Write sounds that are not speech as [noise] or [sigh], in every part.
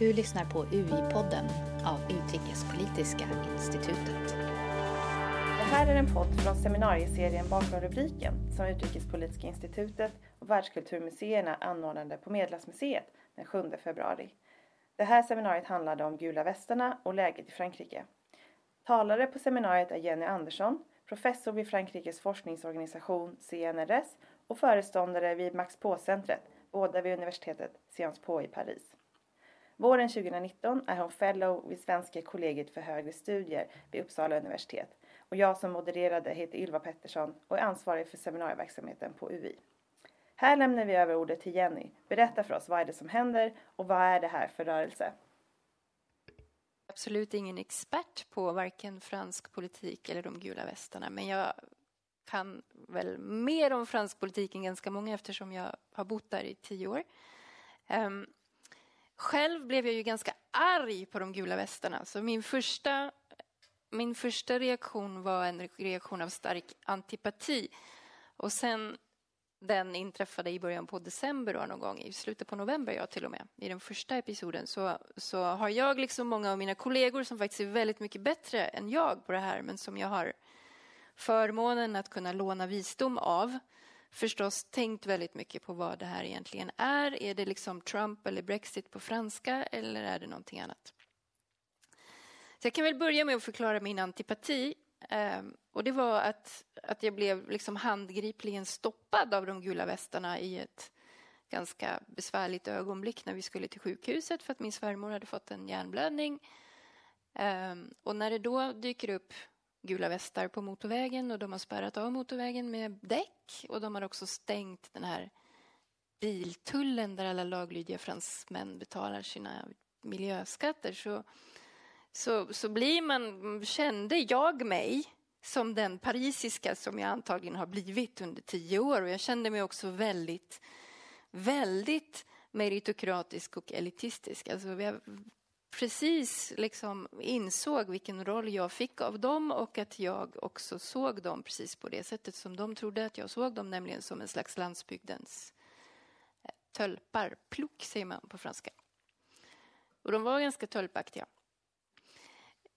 Du lyssnar på UI-podden av Utrikespolitiska institutet. Det här är en podd från seminarieserien Bakom rubriken som Utrikespolitiska institutet och Världskulturmuseerna anordnade på Medelhavsmuseet den 7 februari. Det här seminariet handlade om gula västarna och läget i Frankrike. Talare på seminariet är Jenny Andersson, professor vid Frankrikes forskningsorganisation CNRS och föreståndare vid Max På-centret, båda vid universitetet Sciences Po i Paris. Våren 2019 är hon fellow vid Svenska kollegiet för högre studier vid Uppsala universitet och jag som modererade heter Ylva Pettersson och är ansvarig för seminarieverksamheten på UI. Här lämnar vi över ordet till Jenny. Berätta för oss, vad är det som händer och vad är det här för rörelse? Absolut ingen expert på varken fransk politik eller de gula västarna, men jag kan väl mer om fransk politik än ganska många eftersom jag har bott där i tio år. Um, själv blev jag ju ganska arg på de gula västarna, så min första, min första reaktion var en reaktion av stark antipati. Och sen den inträffade i början på december då, någon gång, i slutet på november ja, till och med, i den första episoden, så, så har jag liksom många av mina kollegor som faktiskt är väldigt mycket bättre än jag på det här, men som jag har förmånen att kunna låna visdom av, förstås tänkt väldigt mycket på vad det här egentligen är. Är det liksom Trump eller Brexit på franska eller är det någonting annat? Så jag kan väl börja med att förklara min antipati ehm, och det var att, att jag blev liksom handgripligen stoppad av de gula västarna i ett ganska besvärligt ögonblick när vi skulle till sjukhuset för att min svärmor hade fått en hjärnblödning. Ehm, och när det då dyker upp gula västar på motorvägen och de har spärrat av motorvägen med däck och de har också stängt den här biltullen där alla laglydiga fransmän betalar sina miljöskatter så så, så blir man, kände jag mig som den parisiska som jag antagligen har blivit under tio år. Och jag kände mig också väldigt, väldigt meritokratisk och elitistisk. Alltså jag precis liksom insåg vilken roll jag fick av dem och att jag också såg dem precis på det sättet som de trodde att jag såg dem, nämligen som en slags landsbygdens eh, tölpar. Plock säger man på franska. Och de var ganska tölpaktiga.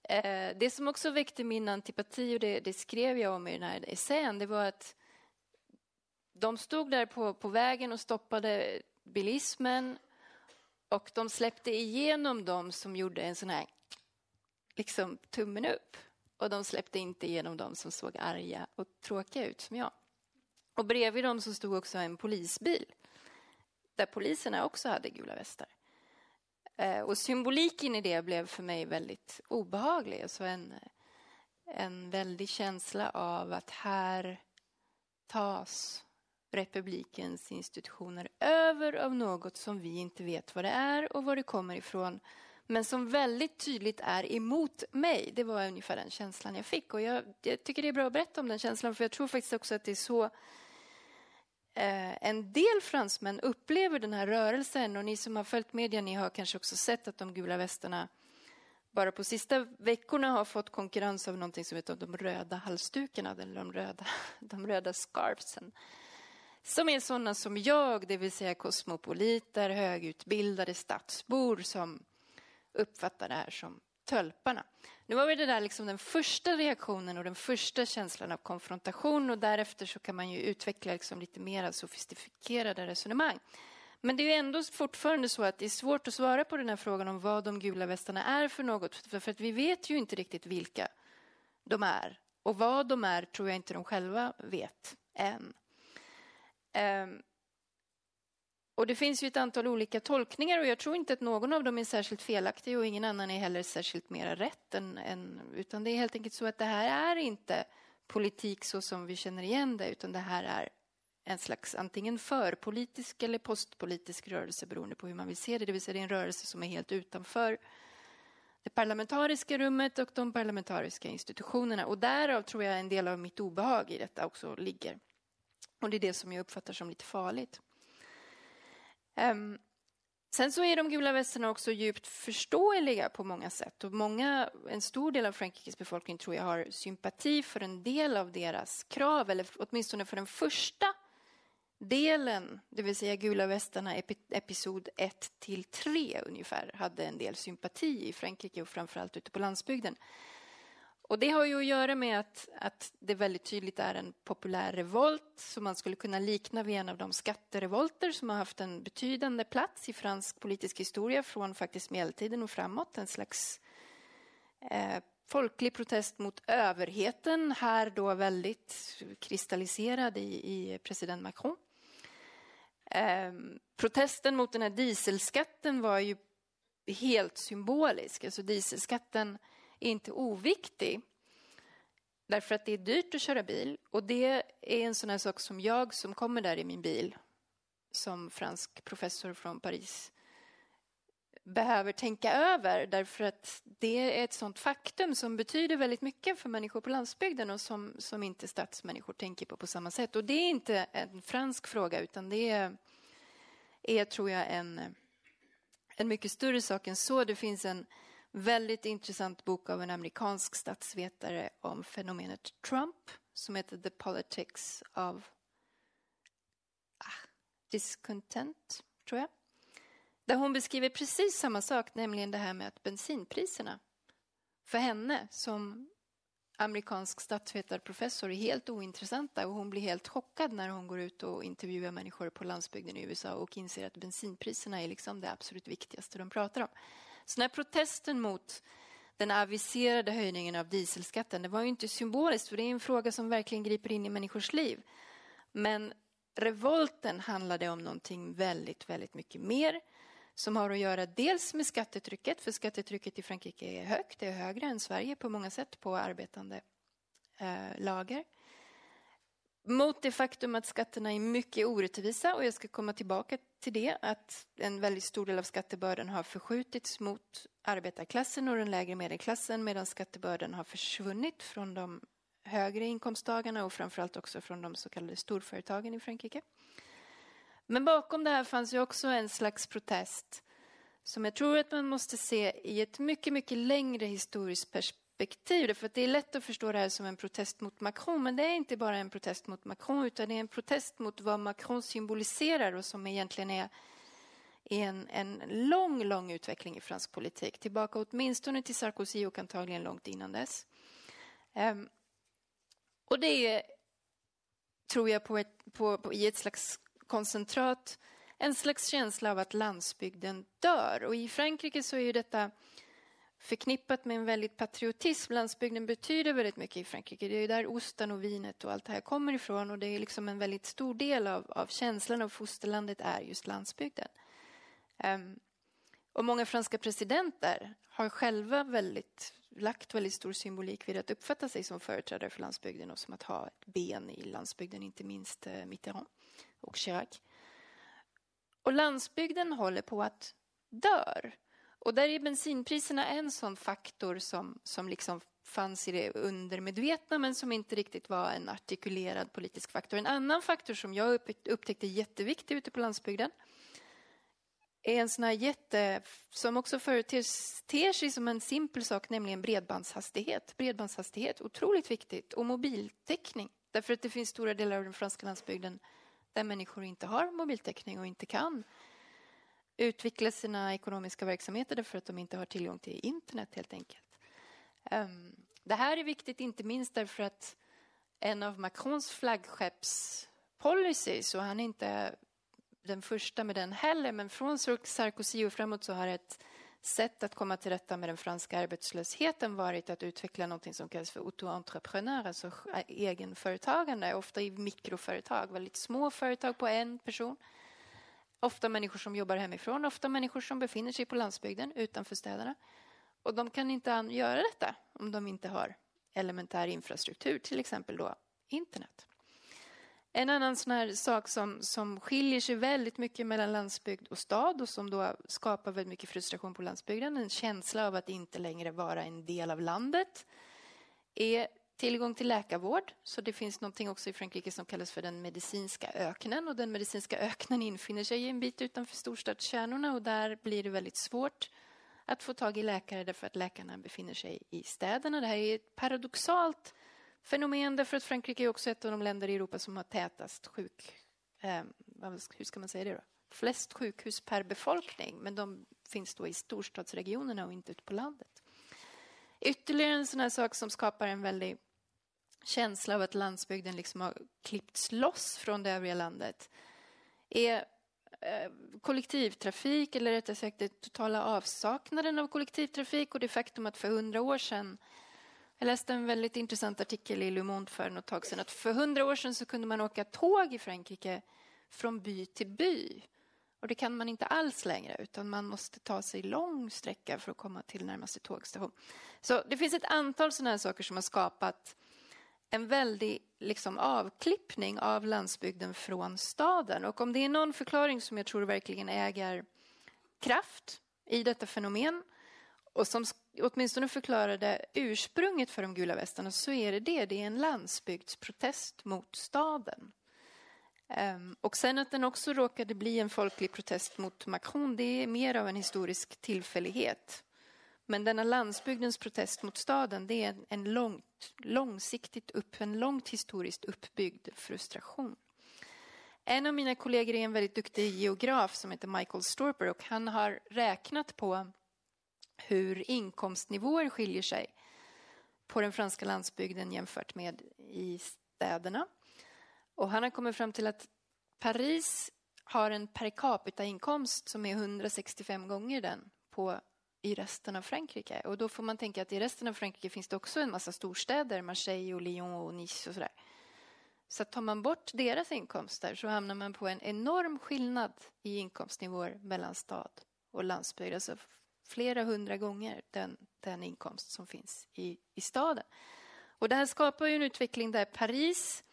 Eh, det som också väckte min antipati, och det, det, skrev jag om i den här essän, det var att de stod där på, på vägen och stoppade bilismen och de släppte igenom dem som gjorde en sån här liksom tummen upp. Och de släppte inte igenom dem som såg arga och tråkiga ut som jag. Och bredvid dem så stod också en polisbil där poliserna också hade gula västar. Eh, och symboliken i det blev för mig väldigt obehaglig. Alltså en, en väldig känsla av att här tas republikens institutioner över av något som vi inte vet vad det är och var det kommer ifrån men som väldigt tydligt är emot mig. Det var ungefär den känslan jag fick och jag, jag tycker det är bra att berätta om den känslan för jag tror faktiskt också att det är så Eh, en del fransmän upplever den här rörelsen och ni som har följt media ni har kanske också sett att de gula västarna bara på sista veckorna har fått konkurrens av någonting som heter de röda halsdukarna eller de röda, [laughs] de röda scarfsen. Som är sådana som jag, det vill säga kosmopoliter, högutbildade stadsbor som uppfattar det här som tölparna. Nu var det där liksom den första reaktionen och den första känslan av konfrontation och därefter så kan man ju utveckla liksom lite mer sofistikerade resonemang. Men det är ju ändå fortfarande så att det är svårt att svara på den här frågan om vad de gula västarna är för något. För att vi vet ju inte riktigt vilka de är. Och vad de är tror jag inte de själva vet än. Ehm, och det finns ju ett antal olika tolkningar och jag tror inte att någon av dem är särskilt felaktig och ingen annan är heller särskilt mera rätt. Än, än, utan det är helt enkelt så att det här är inte politik så som vi känner igen det utan det här är en slags antingen förpolitisk eller postpolitisk rörelse beroende på hur man vill se det. Det vill säga det är en rörelse som är helt utanför det parlamentariska rummet och de parlamentariska institutionerna. Och därav tror jag en del av mitt obehag i detta också ligger. Och det är det som jag uppfattar som lite farligt. Um, sen så är de gula västarna också djupt förståeliga på många sätt. Och många, en stor del av Frankrikes befolkning tror jag har sympati för en del av deras krav, eller åtminstone för den första delen, det vill säga Gula västarna episod 1 till 3 ungefär, hade en del sympati i Frankrike och framförallt ute på landsbygden. Och det har ju att göra med att, att det väldigt tydligt är en populär revolt som man skulle kunna likna vid en av de skatterevolter som har haft en betydande plats i fransk politisk historia från faktiskt medeltiden och framåt. En slags eh, folklig protest mot överheten, här då väldigt kristalliserad i, i president Macron. Eh, protesten mot den här dieselskatten var ju helt symbolisk. Alltså dieselskatten är inte oviktig. Därför att det är dyrt att köra bil och det är en sån här sak som jag som kommer där i min bil som fransk professor från Paris behöver tänka över därför att det är ett sånt faktum som betyder väldigt mycket för människor på landsbygden och som, som inte stadsmänniskor tänker på på samma sätt. Och det är inte en fransk fråga utan det är, är tror jag, en, en mycket större sak än så. Det finns en väldigt intressant bok av en amerikansk statsvetare om fenomenet Trump som heter The Politics of ah, Discontent, tror jag. Där hon beskriver precis samma sak, nämligen det här med att bensinpriserna för henne som amerikansk statsvetarprofessor är helt ointressanta och hon blir helt chockad när hon går ut och intervjuar människor på landsbygden i USA och inser att bensinpriserna är liksom det absolut viktigaste de pratar om. Så när protesten mot den aviserade höjningen av dieselskatten, det var ju inte symboliskt för det är en fråga som verkligen griper in i människors liv. Men revolten handlade om någonting väldigt, väldigt mycket mer som har att göra dels med skattetrycket, för skattetrycket i Frankrike är högt, det är högre än Sverige på många sätt på arbetande eh, lager. Mot det faktum att skatterna är mycket orättvisa och jag ska komma tillbaka till det, att en väldigt stor del av skattebördan har förskjutits mot arbetarklassen och den lägre medelklassen medan skattebördan har försvunnit från de högre inkomsttagarna och framförallt också från de så kallade storföretagen i Frankrike. Men bakom det här fanns ju också en slags protest som jag tror att man måste se i ett mycket, mycket längre historiskt perspektiv. För det är lätt att förstå det här som en protest mot Macron, men det är inte bara en protest mot Macron, utan det är en protest mot vad Macron symboliserar och som egentligen är en, en lång, lång utveckling i fransk politik. Tillbaka åtminstone till Sarkozy och antagligen långt innan dess. Um, och det är, tror jag, på ett, på, på, i ett slags koncentrat en slags känsla av att landsbygden dör. Och i Frankrike så är ju detta förknippat med en väldigt patriotism. Landsbygden betyder väldigt mycket i Frankrike. Det är där osten och vinet och allt det här kommer ifrån och det är liksom en väldigt stor del av, av känslan av fosterlandet är just landsbygden. Um, och många franska presidenter har själva väldigt, lagt väldigt stor symbolik vid att uppfatta sig som företrädare för landsbygden och som att ha ett ben i landsbygden, inte minst eh, Mitterrand och Chirac. Och landsbygden håller på att dör. Och där är bensinpriserna en sån faktor som, som liksom fanns i det undermedvetna men som inte riktigt var en artikulerad politisk faktor. En annan faktor som jag upptäckte jätteviktig ute på landsbygden är en sån här jätte, som också företer sig som en simpel sak, nämligen bredbandshastighet. Bredbandshastighet, otroligt viktigt. Och mobiltäckning. Därför att det finns stora delar av den franska landsbygden där människor inte har mobiltäckning och inte kan utveckla sina ekonomiska verksamheter därför att de inte har tillgång till internet helt enkelt. Ehm, det här är viktigt inte minst därför att en av Macrons flaggskeppspolicies, och han är inte den första med den heller, men från Sarkozy och framåt så har ett sätt att komma till rätta med den franska arbetslösheten varit att utveckla något som kallas för auto-entreprenör, alltså egenföretagande, ofta i mikroföretag, väldigt små företag på en person. Ofta människor som jobbar hemifrån, ofta människor som befinner sig på landsbygden utanför städerna. Och de kan inte göra detta om de inte har elementär infrastruktur, till exempel då internet. En annan sån här sak som, som skiljer sig väldigt mycket mellan landsbygd och stad och som då skapar väldigt mycket frustration på landsbygden, en känsla av att inte längre vara en del av landet, är tillgång till läkarvård. Så det finns någonting också i Frankrike som kallas för den medicinska öknen och den medicinska öknen infinner sig en bit utanför storstadskärnorna och där blir det väldigt svårt att få tag i läkare därför att läkarna befinner sig i städerna. Det här är ett paradoxalt fenomen därför att Frankrike är också ett av de länder i Europa som har tätast sjuk, eh, hur ska man säga det då? Flest sjukhus per befolkning, men de finns då i storstadsregionerna och inte ute på landet. Ytterligare en sån här sak som skapar en väldig känsla av att landsbygden liksom har klippts loss från det övriga landet är eh, kollektivtrafik, eller rättare sagt den totala avsaknaden av kollektivtrafik och det faktum att för hundra år sedan jag läste en väldigt intressant artikel i Le Monde för något tag sedan att för hundra år sedan så kunde man åka tåg i Frankrike från by till by. Och det kan man inte alls längre utan man måste ta sig lång sträcka för att komma till närmaste tågstation. Så det finns ett antal sådana här saker som har skapat en väldig liksom, avklippning av landsbygden från staden. Och om det är någon förklaring som jag tror verkligen äger kraft i detta fenomen och som åtminstone förklarade ursprunget för de gula västarna så är det det. Det är en landsbygdsprotest mot staden. Ehm, och sen att den också råkade bli en folklig protest mot Macron, det är mer av en historisk tillfällighet. Men denna landsbygdens protest mot staden, det är en långt, långsiktigt upp, en långt historiskt uppbyggd frustration. En av mina kollegor är en väldigt duktig geograf som heter Michael Storper och han har räknat på hur inkomstnivåer skiljer sig på den franska landsbygden jämfört med i städerna. Och han har kommit fram till att Paris har en per capita-inkomst som är 165 gånger den på i resten av Frankrike. Och då får man tänka att i resten av Frankrike finns det också en massa storstäder, Marseille och Lyon och Nice och sådär. Så tar man bort deras inkomster så hamnar man på en enorm skillnad i inkomstnivåer mellan stad och landsbygd. Alltså flera hundra gånger den, den inkomst som finns i, i staden. Och det här skapar ju en utveckling där Paris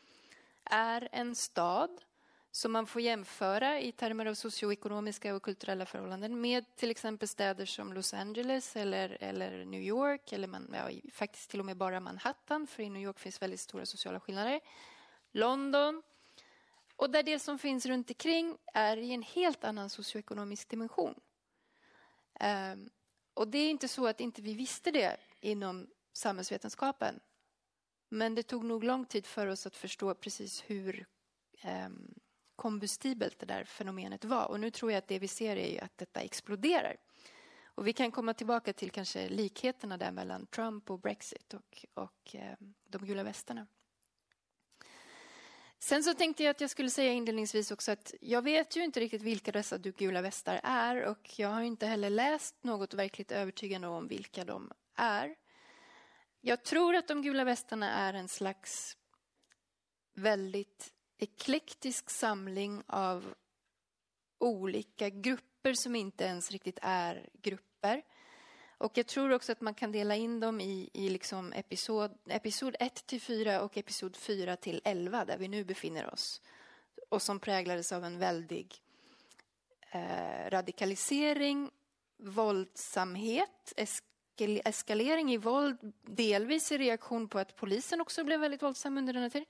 är en stad som man får jämföra i termer av socioekonomiska och kulturella förhållanden med till exempel städer som Los Angeles eller, eller New York eller man, ja, faktiskt till och med bara Manhattan för i New York finns väldigt stora sociala skillnader. London. Och där det som finns runt omkring är i en helt annan socioekonomisk dimension. Um, och det är inte så att inte vi visste det inom samhällsvetenskapen. Men det tog nog lång tid för oss att förstå precis hur um, kombustibelt det där fenomenet var. Och nu tror jag att det vi ser är ju att detta exploderar. Och vi kan komma tillbaka till kanske likheterna där mellan Trump och Brexit och, och eh, de gula västarna. Sen så tänkte jag att jag skulle säga inledningsvis också att jag vet ju inte riktigt vilka dessa gula västar är och jag har inte heller läst något verkligt övertygande om vilka de är. Jag tror att de gula västarna är en slags väldigt eklektisk samling av olika grupper som inte ens riktigt är grupper. Och jag tror också att man kan dela in dem i, i liksom episod, episod 1 till 4 och episod 4 till 11 där vi nu befinner oss. Och som präglades av en väldig eh, radikalisering, våldsamhet, eskal eskalering i våld, delvis i reaktion på att polisen också blev väldigt våldsam under den här tiden.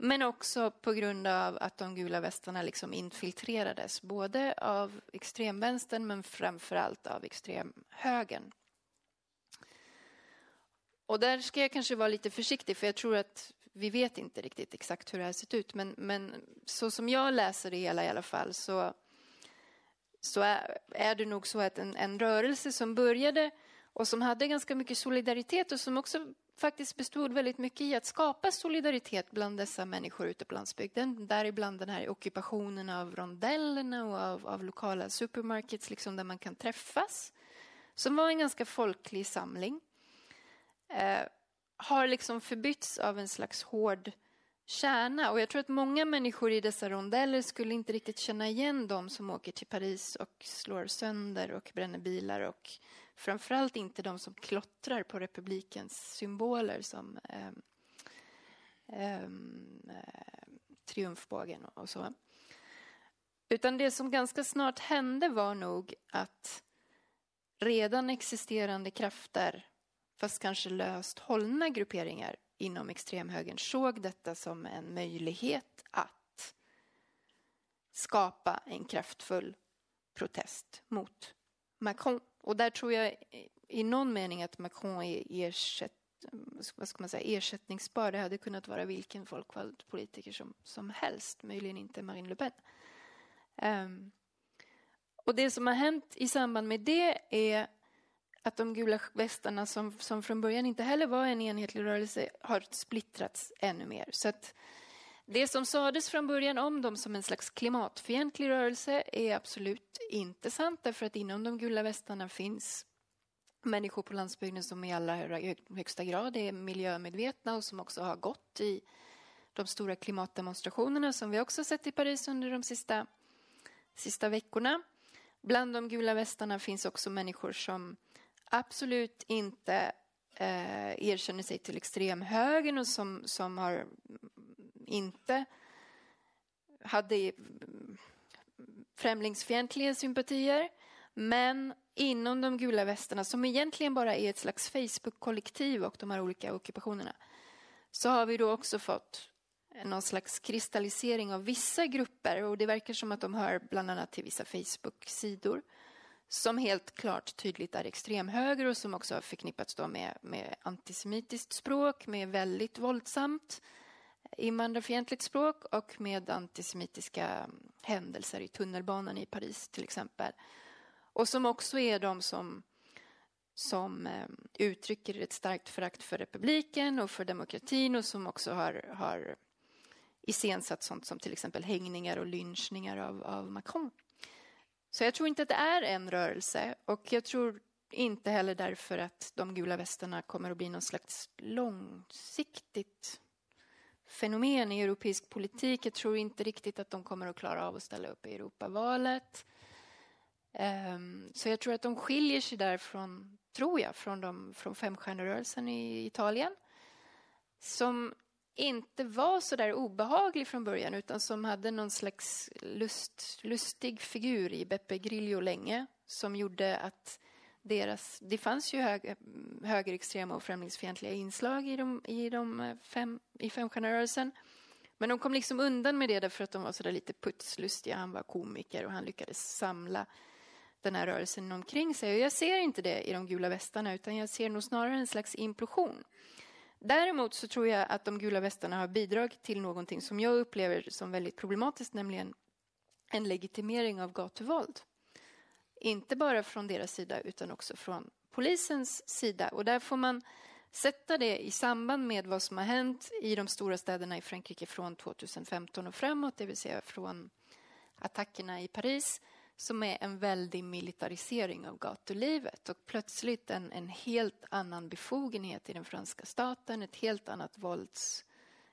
Men också på grund av att de gula västarna liksom infiltrerades både av extremvänstern men framför allt av extremhögern. Och där ska jag kanske vara lite försiktig för jag tror att vi vet inte riktigt exakt hur det här sett ut men, men så som jag läser det hela i alla fall så, så är, är det nog så att en, en rörelse som började och som hade ganska mycket solidaritet och som också faktiskt bestod väldigt mycket i att skapa solidaritet bland dessa människor ute på landsbygden. Däribland den här ockupationen av rondellerna och av, av lokala supermarkets liksom där man kan träffas. Som var en ganska folklig samling. Eh, har liksom förbytts av en slags hård kärna. Och jag tror att många människor i dessa rondeller skulle inte riktigt känna igen dem som åker till Paris och slår sönder och bränner bilar och Framförallt inte de som klottrar på republikens symboler som eh, eh, triumfbågen och så. Utan det som ganska snart hände var nog att redan existerande krafter, fast kanske löst hållna grupperingar inom extremhögern såg detta som en möjlighet att skapa en kraftfull protest mot Macron. Och där tror jag i någon mening att Macron är ersätt, vad ska man säga, ersättningsbar. Det hade kunnat vara vilken folkvald politiker som, som helst, möjligen inte Marine Le Pen. Um, och det som har hänt i samband med det är att de gula västarna som, som från början inte heller var en enhetlig rörelse har splittrats ännu mer. Så att det som sades från början om dem som en slags klimatfientlig rörelse är absolut inte sant därför att inom de gula västarna finns människor på landsbygden som i allra högsta grad är miljömedvetna och som också har gått i de stora klimatdemonstrationerna som vi också sett i Paris under de sista, sista veckorna. Bland de gula västarna finns också människor som absolut inte eh, erkänner sig till extremhögern och som, som har inte hade främlingsfientliga sympatier. Men inom de gula västarna, som egentligen bara är ett slags Facebook-kollektiv och de här olika ockupationerna, så har vi då också fått någon slags kristallisering av vissa grupper och det verkar som att de hör bland annat till vissa Facebook-sidor som helt klart tydligt är extremhöger och som också har förknippats då med, med antisemitiskt språk, med väldigt våldsamt invandrarfientligt språk och med antisemitiska händelser i tunnelbanan i Paris till exempel. Och som också är de som, som eh, uttrycker ett starkt förakt för republiken och för demokratin och som också har, har iscensatt sånt som till exempel hängningar och lynchningar av, av Macron. Så jag tror inte att det är en rörelse och jag tror inte heller därför att de gula västarna kommer att bli någon slags långsiktigt fenomen i europeisk politik. Jag tror inte riktigt att de kommer att klara av att ställa upp i Europavalet. Ehm, så jag tror att de skiljer sig där från, tror jag, från, de, från femstjärnerörelsen i Italien. Som inte var så där obehaglig från början utan som hade någon slags lust, lustig figur i Beppe Grillo länge som gjorde att deras, det fanns ju hög, högerextrema och främlingsfientliga inslag i, de, i, de eh, fem, i femstjärnerörelsen. Men de kom liksom undan med det därför att de var så där lite putslustiga. Han var komiker och han lyckades samla den här rörelsen omkring sig. Och jag ser inte det i de gula västarna utan jag ser nog snarare en slags implosion. Däremot så tror jag att de gula västarna har bidragit till någonting som jag upplever som väldigt problematiskt, nämligen en legitimering av gatuvåld. Inte bara från deras sida utan också från polisens sida. Och där får man sätta det i samband med vad som har hänt i de stora städerna i Frankrike från 2015 och framåt, det vill säga från attackerna i Paris som är en väldig militarisering av gatulivet och plötsligt en, en helt annan befogenhet i den franska staten, ett helt annat vålds,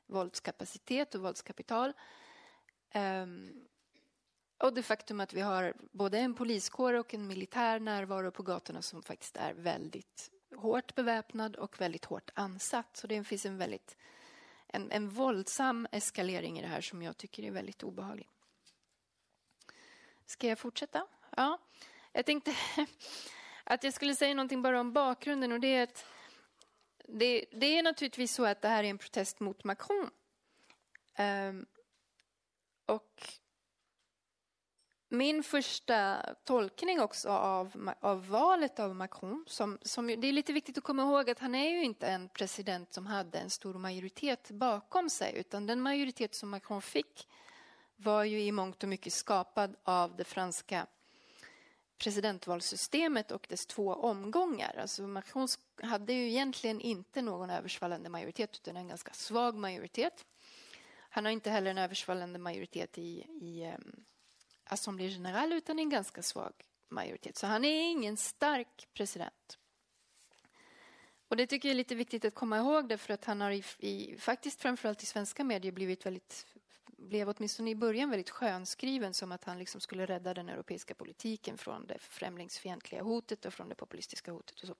våldskapacitet och våldskapital. Um, och det faktum att vi har både en poliskår och en militär närvaro på gatorna som faktiskt är väldigt hårt beväpnad och väldigt hårt ansatt. Så det finns en väldigt en, en våldsam eskalering i det här som jag tycker är väldigt obehaglig. Ska jag fortsätta? Ja. Jag tänkte [laughs] att jag skulle säga någonting bara om bakgrunden och det är att det, det är naturligtvis så att det här är en protest mot Macron. Um, och min första tolkning också av, av valet av Macron, som, som, det är lite viktigt att komma ihåg att han är ju inte en president som hade en stor majoritet bakom sig, utan den majoritet som Macron fick var ju i mångt och mycket skapad av det franska presidentvalssystemet och dess två omgångar. Alltså Macron hade ju egentligen inte någon översvallande majoritet utan en ganska svag majoritet. Han har inte heller en översvallande majoritet i, i um, Assemblée General utan en ganska svag majoritet. Så han är ingen stark president. Och det tycker jag är lite viktigt att komma ihåg därför att han har i, i, faktiskt framförallt i svenska medier blivit väldigt blev åtminstone i början väldigt skönskriven som att han liksom skulle rädda den europeiska politiken från det främlingsfientliga hotet och från det populistiska hotet och så.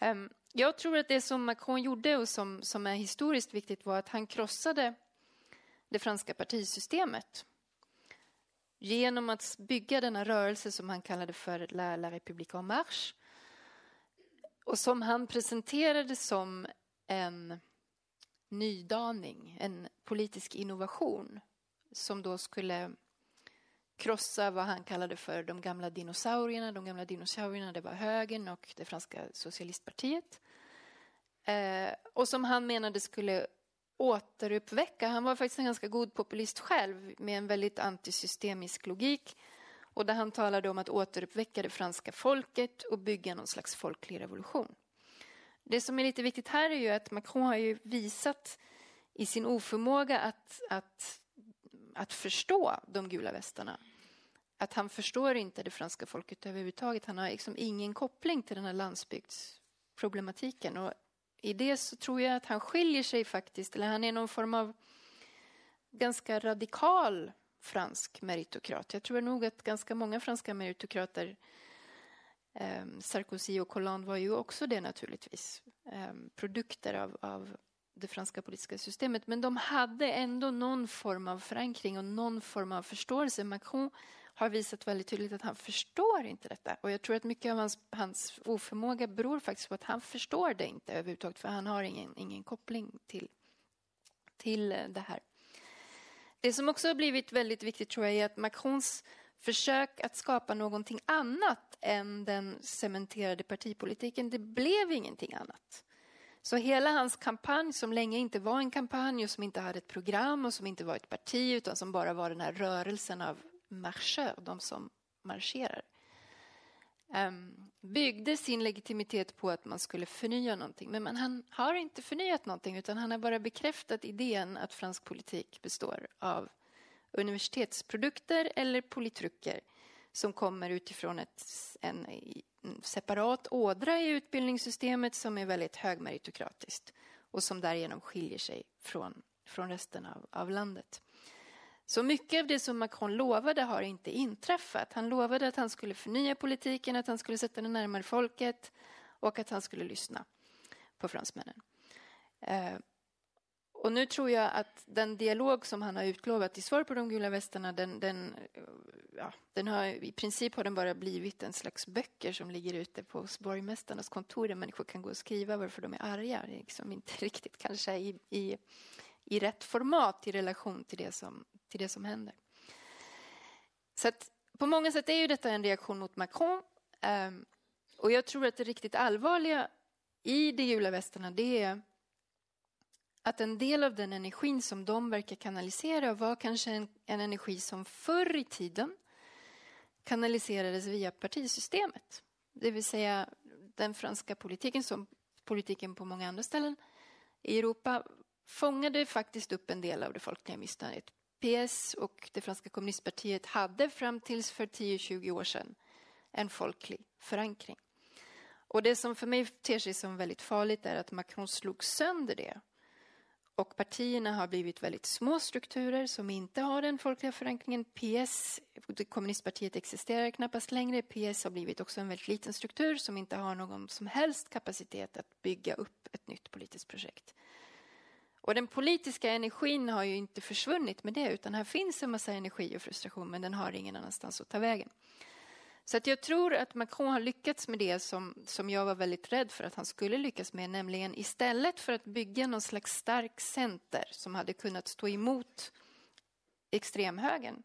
Ehm, jag tror att det som Macron gjorde och som, som är historiskt viktigt var att han krossade det franska partisystemet genom att bygga denna rörelse som han kallade för La, La République en marche och som han presenterade som en nydaning, en politisk innovation som då skulle krossa vad han kallade för de gamla dinosaurierna. De gamla dinosaurierna det var högern och det franska socialistpartiet. eh, och som han menade skulle återuppväcka. Han var faktiskt en ganska god populist själv med en väldigt antisystemisk logik och där han talade om att återuppväcka det franska folket och bygga någon slags folklig revolution. Det som är lite viktigt här är ju att Macron har ju visat i sin oförmåga att, att, att förstå de gula västarna att han förstår inte det franska folket överhuvudtaget. Han har liksom ingen koppling till den här landsbygdsproblematiken. Och i det så tror jag att han skiljer sig faktiskt, eller han är någon form av ganska radikal fransk meritokrat. Jag tror nog att ganska många franska meritokrater eh, Sarkozy och Hollande var ju också det naturligtvis. Eh, produkter av, av det franska politiska systemet. Men de hade ändå någon form av förankring och någon form av förståelse. Macron har visat väldigt tydligt att han förstår inte detta. Och jag tror att mycket av hans, hans oförmåga beror faktiskt på att han förstår det inte överhuvudtaget. För han har ingen, ingen koppling till, till eh, det här. Det som också har blivit väldigt viktigt tror jag är att Macrons försök att skapa någonting annat än den cementerade partipolitiken, det blev ingenting annat. Så hela hans kampanj, som länge inte var en kampanj och som inte hade ett program och som inte var ett parti utan som bara var den här rörelsen av marschör, de som marscherar, ehm, byggde sin legitimitet på att man skulle förnya någonting. Men man, han har inte förnyat någonting utan han har bara bekräftat idén att fransk politik består av universitetsprodukter eller politruker som kommer utifrån ett, en, en separat ådra i utbildningssystemet som är väldigt högmeritokratiskt och som därigenom skiljer sig från, från resten av, av landet. Så mycket av det som Macron lovade har inte inträffat. Han lovade att han skulle förnya politiken, att han skulle sätta den närmare folket och att han skulle lyssna på fransmännen. Eh, och nu tror jag att den dialog som han har utlovat i svar på de gula västarna, den, den, ja, den har i princip har den bara blivit en slags böcker som ligger ute på borgmästarnas kontor där människor kan gå och skriva varför de är arga. Det är liksom inte [laughs] riktigt kanske i, i, i rätt format i relation till det som, till det som händer. Så att på många sätt är ju detta en reaktion mot Macron. Um, och jag tror att det riktigt allvarliga i de gula västarna det är att en del av den energin som de verkar kanalisera var kanske en, en energi som förr i tiden kanaliserades via partisystemet. Det vill säga den franska politiken, som politiken på många andra ställen i Europa, fångade faktiskt upp en del av det folkliga missnöjet. PS och det franska kommunistpartiet hade fram tills för 10-20 år sedan en folklig förankring. Och det som för mig ter sig som väldigt farligt är att Macron slog sönder det och partierna har blivit väldigt små strukturer som inte har den folkliga förankringen. PS, kommunistpartiet existerar knappast längre. PS har blivit också en väldigt liten struktur som inte har någon som helst kapacitet att bygga upp ett nytt politiskt projekt. Och den politiska energin har ju inte försvunnit med det utan här finns en massa energi och frustration men den har ingen annanstans att ta vägen. Så att jag tror att Macron har lyckats med det som, som jag var väldigt rädd för att han skulle lyckas med, nämligen istället för att bygga någon slags stark center som hade kunnat stå emot extremhögern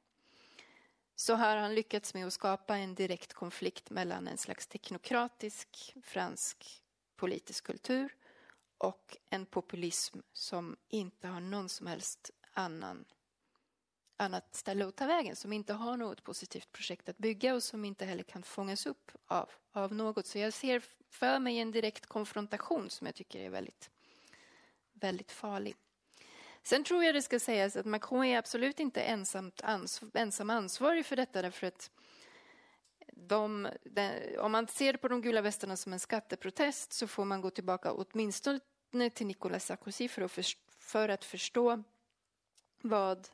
så har han lyckats med att skapa en direkt konflikt mellan en slags teknokratisk fransk politisk kultur och en populism som inte har någon som helst annan annat ställe att ta vägen, som inte har något positivt projekt att bygga och som inte heller kan fångas upp av, av något. Så jag ser för mig en direkt konfrontation som jag tycker är väldigt, väldigt farlig. Sen tror jag det ska sägas att Macron är absolut inte ensamt ans ensam ansvarig för detta därför att de, de, om man ser på de gula västarna som en skatteprotest så får man gå tillbaka åtminstone till Nicolas Sarkozy för att, för, för att förstå vad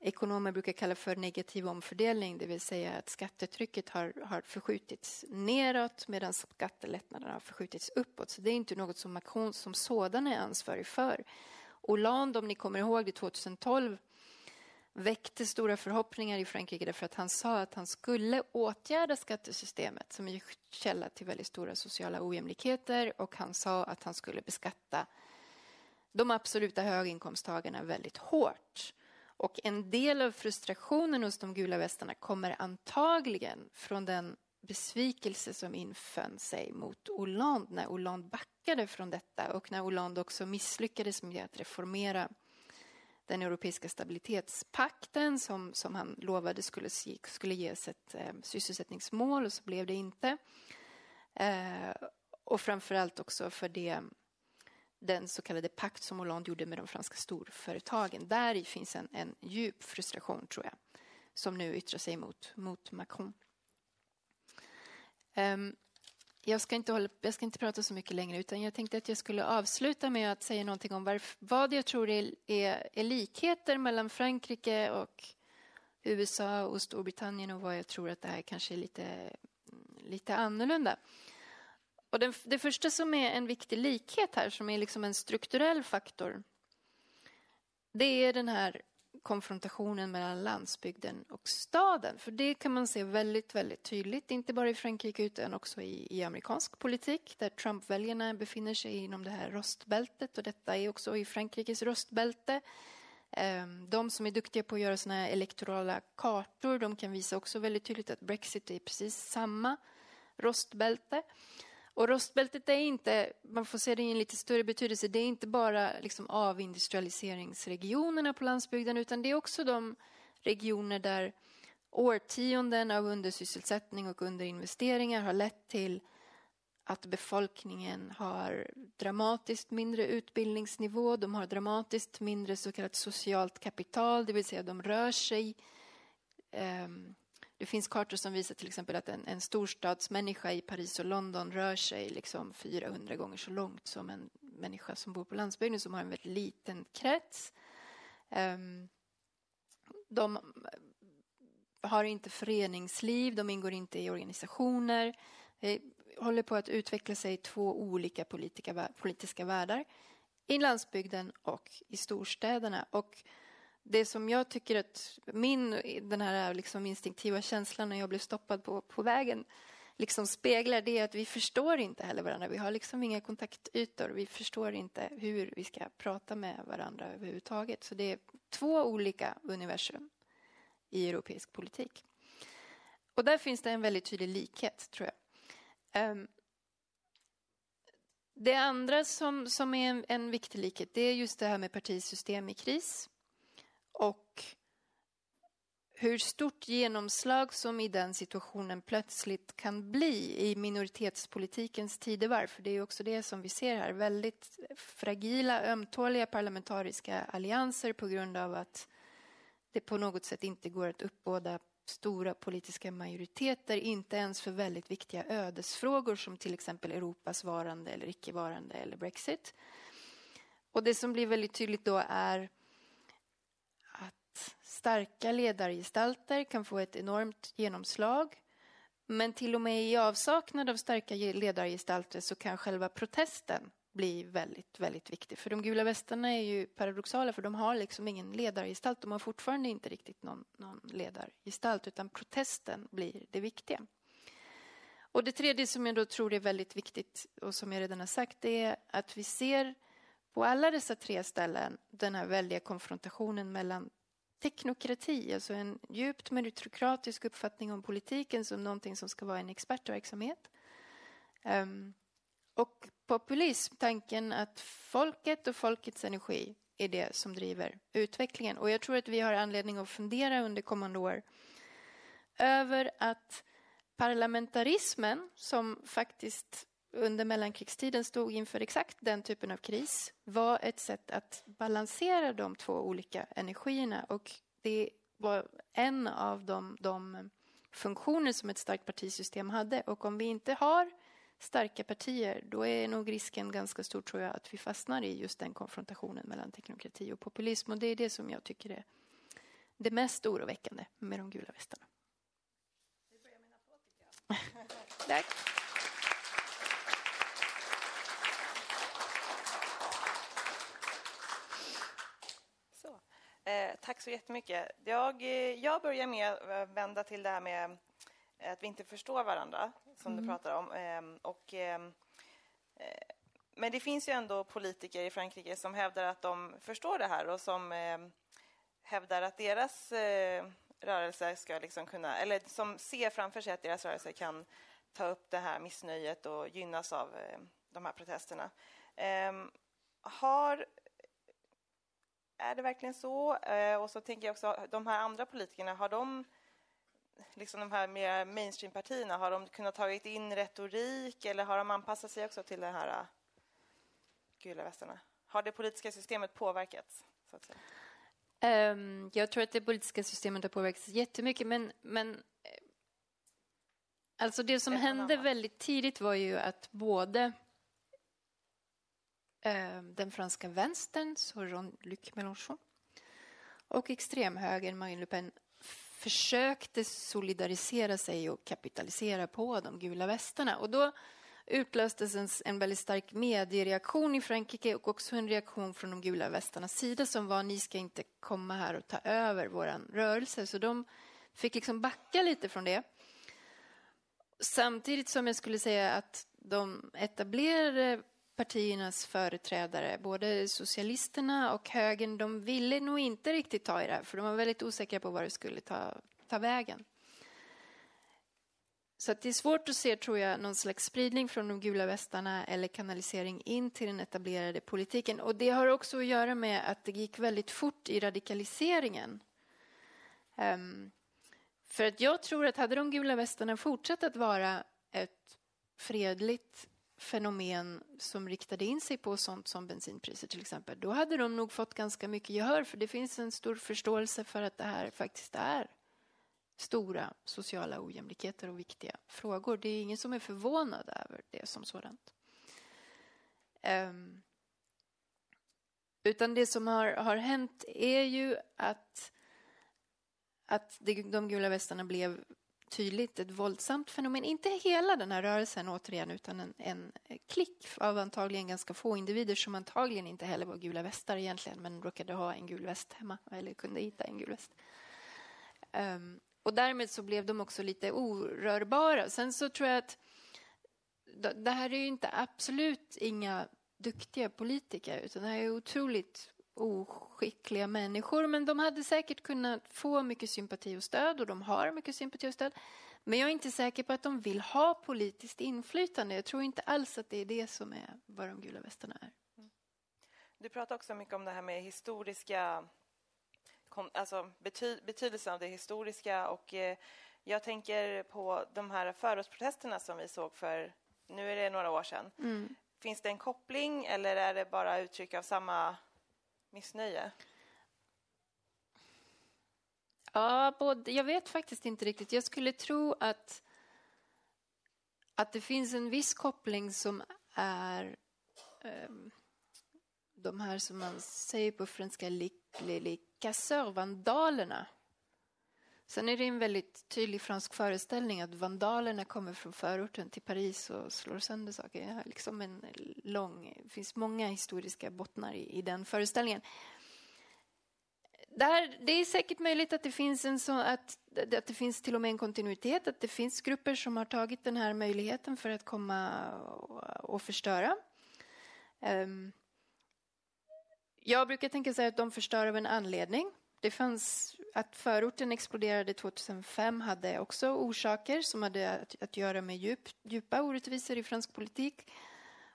ekonomer brukar kalla för negativ omfördelning, det vill säga att skattetrycket har, har förskjutits neråt medan skattelättnaderna har förskjutits uppåt. Så det är inte något som Macron som sådan är ansvarig för. Hollande, om ni kommer ihåg det 2012, väckte stora förhoppningar i Frankrike därför att han sa att han skulle åtgärda skattesystemet som är källa till väldigt stora sociala ojämlikheter och han sa att han skulle beskatta de absoluta höginkomsttagarna väldigt hårt. Och en del av frustrationen hos de gula västarna kommer antagligen från den besvikelse som infön sig mot Hollande när Hollande backade från detta och när Hollande också misslyckades med att reformera den europeiska stabilitetspakten som, som han lovade skulle, skulle ges ett eh, sysselsättningsmål och så blev det inte. Eh, och framförallt också för det, den så kallade pakt som Hollande gjorde med de franska storföretagen. Där finns en, en djup frustration, tror jag, som nu yttrar sig mot, mot Macron. Um, jag ska, inte hålla, jag ska inte prata så mycket längre utan jag tänkte att jag skulle avsluta med att säga någonting om varf, vad jag tror är, är, är likheter mellan Frankrike och USA och Storbritannien och vad jag tror att det här kanske är lite, lite annorlunda. Och den, det första som är en viktig likhet här, som är liksom en strukturell faktor, det är den här konfrontationen mellan landsbygden och staden. För det kan man se väldigt, väldigt tydligt, inte bara i Frankrike utan också i, i amerikansk politik, där Trump-väljarna befinner sig inom det här rostbältet och detta är också i Frankrikes rostbälte. Ehm, de som är duktiga på att göra såna här elektorala kartor, de kan visa också väldigt tydligt att Brexit är precis samma rostbälte. Och rostbältet är inte, man får se det i en lite större betydelse, det är inte bara liksom avindustrialiseringsregionerna på landsbygden utan det är också de regioner där årtionden av undersysselsättning och underinvesteringar har lett till att befolkningen har dramatiskt mindre utbildningsnivå, de har dramatiskt mindre så kallat socialt kapital, det vill säga de rör sig um, det finns kartor som visar till exempel att en, en storstadsmänniska i Paris och London rör sig liksom 400 gånger så långt som en människa som bor på landsbygden som har en väldigt liten krets. Um, de har inte föreningsliv, de ingår inte i organisationer. Det håller på att utveckla sig i två olika politika, politiska världar. I landsbygden och i storstäderna. Och det som jag tycker att min, den här liksom instinktiva känslan när jag blev stoppad på, på vägen liksom speglar det att vi förstår inte heller varandra. Vi har liksom inga kontaktytor. Vi förstår inte hur vi ska prata med varandra överhuvudtaget. Så det är två olika universum i europeisk politik. Och där finns det en väldigt tydlig likhet, tror jag. Um, det andra som, som är en, en viktig likhet, det är just det här med partisystem i kris och hur stort genomslag som i den situationen plötsligt kan bli i minoritetspolitikens tidevarv. För det är också det som vi ser här, väldigt fragila, ömtåliga parlamentariska allianser på grund av att det på något sätt inte går att uppbåda stora politiska majoriteter, inte ens för väldigt viktiga ödesfrågor som till exempel Europas varande eller icke-varande eller Brexit. Och det som blir väldigt tydligt då är starka ledargestalter kan få ett enormt genomslag. Men till och med i avsaknad av starka ledargestalter så kan själva protesten bli väldigt, väldigt viktig. För de gula västarna är ju paradoxala för de har liksom ingen ledargestalt. De har fortfarande inte riktigt någon, någon ledargestalt utan protesten blir det viktiga. Och det tredje som jag då tror är väldigt viktigt och som jag redan har sagt är att vi ser på alla dessa tre ställen den här väldiga konfrontationen mellan teknokrati, alltså en djupt meritokratisk uppfattning om politiken som någonting som ska vara en expertverksamhet. Um, och populism, tanken att folket och folkets energi är det som driver utvecklingen. Och jag tror att vi har anledning att fundera under kommande år över att parlamentarismen, som faktiskt under mellankrigstiden stod inför exakt den typen av kris var ett sätt att balansera de två olika energierna. Och det var en av de, de funktioner som ett starkt partisystem hade. Och om vi inte har starka partier, då är nog risken ganska stor tror jag att vi fastnar i just den konfrontationen mellan teknokrati och populism. Och det är det som jag tycker är det mest oroväckande med de gula västarna. [laughs] Tack. Eh, tack så jättemycket. Jag, eh, jag börjar med att vända till det här med eh, att vi inte förstår varandra, som mm. du pratar om. Eh, och, ehm, eh, men det finns ju ändå politiker i Frankrike som hävdar att de förstår det här och som ehm, hävdar att deras rörelse ska liksom kunna, eller som ser framför sig att deras rörelse kan ta upp det här missnöjet och gynnas av de här protesterna. Har, är det verkligen så? Uh, och så tänker jag också, de här andra politikerna, har de liksom de här mer mainstream-partierna, har de kunnat tagit in retorik eller har de anpassat sig också till de här uh, gula västarna? Har det politiska systemet påverkats? Så att säga? Um, jag tror att det politiska systemet har påverkats jättemycket, men, men eh, alltså det som hände väldigt tidigt var ju att både Ehm, den franska vänstern, så Jean-Luc Mélenchon, och extremhögern, Marine Le Pen, försökte solidarisera sig och kapitalisera på de gula västarna. Och då utlöstes en, en väldigt stark mediereaktion i Frankrike och också en reaktion från de gula västarnas sida som var ni ska inte komma här och ta över vår rörelse. Så de fick liksom backa lite från det. Samtidigt som jag skulle säga att de etablerade partiernas företrädare, både socialisterna och högern, de ville nog inte riktigt ta i det här, för de var väldigt osäkra på var det skulle ta, ta vägen. Så det är svårt att se, tror jag, någon slags spridning från de gula västarna eller kanalisering in till den etablerade politiken. Och det har också att göra med att det gick väldigt fort i radikaliseringen. Um, för att jag tror att hade de gula västarna fortsatt att vara ett fredligt fenomen som riktade in sig på sånt som bensinpriser till exempel, då hade de nog fått ganska mycket gehör för det finns en stor förståelse för att det här faktiskt är stora sociala ojämlikheter och viktiga frågor. Det är ingen som är förvånad över det som sådant. Um, utan det som har, har hänt är ju att, att det, de gula västarna blev tydligt ett våldsamt fenomen. Inte hela den här rörelsen återigen, utan en, en klick av antagligen ganska få individer som antagligen inte heller var gula västar egentligen, men råkade ha en gul väst hemma eller kunde hitta en gul väst. Um, och därmed så blev de också lite orörbara. Sen så tror jag att det här är ju inte absolut inga duktiga politiker, utan det här är otroligt oskickliga människor. Men de hade säkert kunnat få mycket sympati och stöd och de har mycket sympati och stöd. Men jag är inte säker på att de vill ha politiskt inflytande. Jag tror inte alls att det är det som är vad de gula västarna är. Du pratar också mycket om det här med historiska alltså bety, betydelsen av det historiska och eh, jag tänker på de här förortsprotesterna som vi såg för, nu är det några år sedan. Mm. Finns det en koppling eller är det bara uttryck av samma missnöje? Ja, både, jag vet faktiskt inte riktigt. Jag skulle tro att, att det finns en viss koppling som är um, de här som man säger på franska, les, casseurs, kassörvandalerna. Sen är det en väldigt tydlig fransk föreställning att vandalerna kommer från förorten till Paris och slår sönder saker. Det, liksom en lång, det finns många historiska bottnar i, i den föreställningen. Där, det är säkert möjligt att det finns en så, att, att det finns till och med en kontinuitet, att det finns grupper som har tagit den här möjligheten för att komma och, och förstöra. Um, jag brukar tänka så att de förstör av en anledning. Det fanns att förorten exploderade 2005 hade också orsaker som hade att, att göra med djup, djupa orättvisor i fransk politik.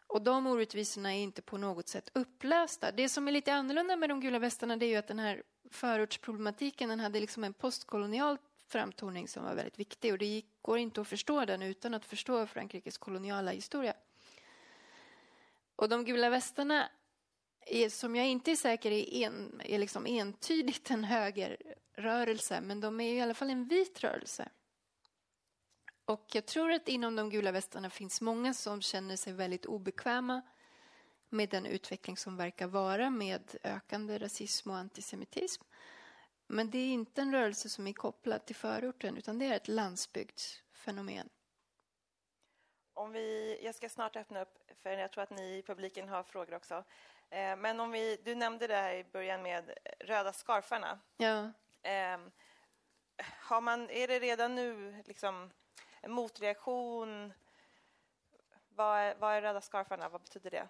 Och de orättvisorna är inte på något sätt upplösta. Det som är lite annorlunda med de gula västarna det är ju att den här förortsproblematiken den hade liksom en postkolonial framtoning som var väldigt viktig och det gick, går inte att förstå den utan att förstå Frankrikes koloniala historia. Och de gula västarna som jag inte är säker är, en, är liksom entydigt en högerrörelse, men de är i alla fall en vit rörelse. Och jag tror att inom de gula västarna finns många som känner sig väldigt obekväma med den utveckling som verkar vara med ökande rasism och antisemitism. Men det är inte en rörelse som är kopplad till förorten, utan det är ett landsbygdsfenomen. Om vi, jag ska snart öppna upp, för jag tror att ni i publiken har frågor också. Eh, men om vi, du nämnde det här i början med röda skarfarna. Ja. Ehm, har man, är det redan nu liksom en motreaktion? Vad är, vad är röda skarfarna? Vad betyder det?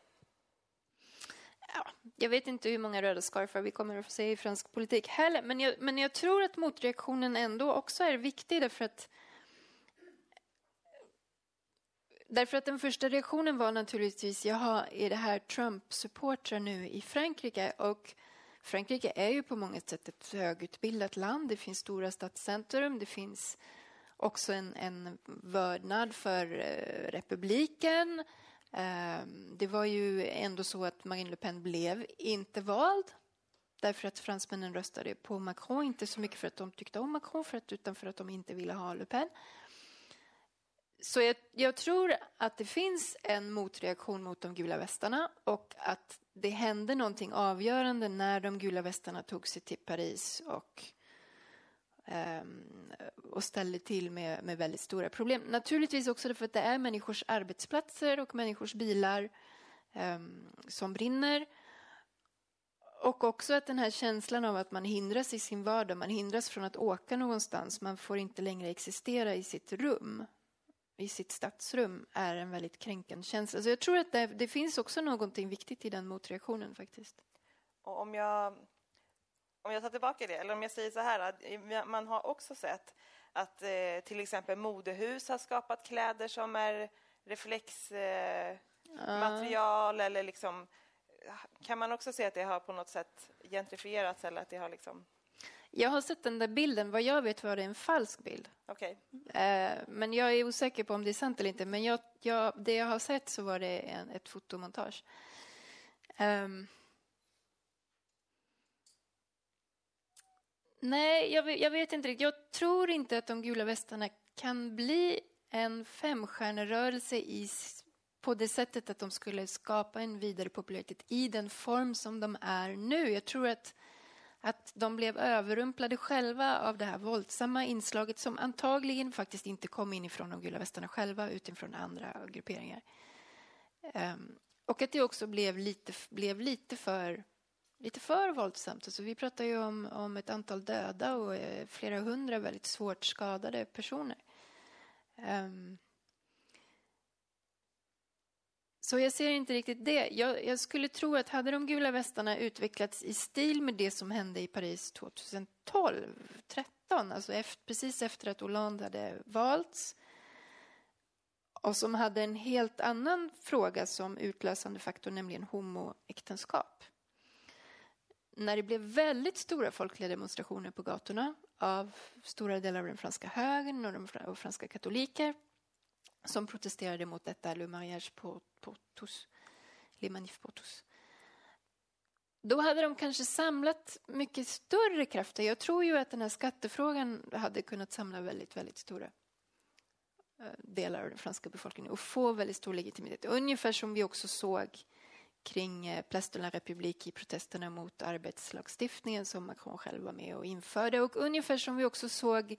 Ja, jag vet inte hur många röda skarfar vi kommer att få se i fransk politik heller, men jag, men jag tror att motreaktionen ändå också är viktig därför att Därför att den första reaktionen var naturligtvis, jaha, är det här Trump-supportrar nu i Frankrike? Och Frankrike är ju på många sätt ett högutbildat land. Det finns stora stadscentrum, det finns också en, en vördnad för eh, republiken. Ehm, det var ju ändå så att Marine Le Pen blev inte vald därför att fransmännen röstade på Macron, inte så mycket för att de tyckte om Macron för att, utan för att de inte ville ha Le Pen. Så jag, jag, tror att det finns en motreaktion mot de gula västarna och att det hände någonting avgörande när de gula västarna tog sig till Paris och, um, och ställde till med, med väldigt stora problem. Naturligtvis också för att det är människors arbetsplatser och människors bilar um, som brinner. Och också att den här känslan av att man hindras i sin vardag, man hindras från att åka någonstans, man får inte längre existera i sitt rum i sitt stadsrum är en väldigt kränkande känsla. Så jag tror att det, det, finns också någonting viktigt i den motreaktionen faktiskt. Och om jag, om jag tar tillbaka det, eller om jag säger så här, att man har också sett att eh, till exempel modehus har skapat kläder som är reflexmaterial eh, eller liksom kan man också se att det har på något sätt gentrifierats eller att det har liksom jag har sett den där bilden. Vad jag vet var det en falsk bild. Okay. Eh, men jag är osäker på om det är sant eller inte. Men jag, jag, det jag har sett så var det en, ett fotomontage. Um, nej, jag, jag, vet inte riktigt. Jag tror inte att de gula västarna kan bli en femstjärnerörelse i, på det sättet att de skulle skapa en vidare popularitet i den form som de är nu. Jag tror att att de blev överrumplade själva av det här våldsamma inslaget som antagligen faktiskt inte kom inifrån de gula västarna själva utifrån andra grupperingar. Um, och att det också blev lite, blev lite, för, lite för våldsamt. Alltså vi pratar ju om, om ett antal döda och eh, flera hundra väldigt svårt skadade personer. Um, så jag ser inte riktigt det. Jag, jag, skulle tro att hade de gula västarna utvecklats i stil med det som hände i Paris 2012, 13, alltså efter, precis efter att Hollande hade valts och som hade en helt annan fråga som utlösande faktor, nämligen homoäktenskap. När det blev väldigt stora folkliga demonstrationer på gatorna av stora delar av den franska högern och de franska katoliker som protesterade mot detta, Le mariage pour, pour tous, Les manifs pour tous. Då hade de kanske samlat mycket större krafter. Jag tror ju att den här skattefrågan hade kunnat samla väldigt, väldigt stora eh, delar av den franska befolkningen och få väldigt stor legitimitet. Ungefär som vi också såg kring eh, Place de la République i protesterna mot arbetslagstiftningen som Macron själv var med och införde och ungefär som vi också såg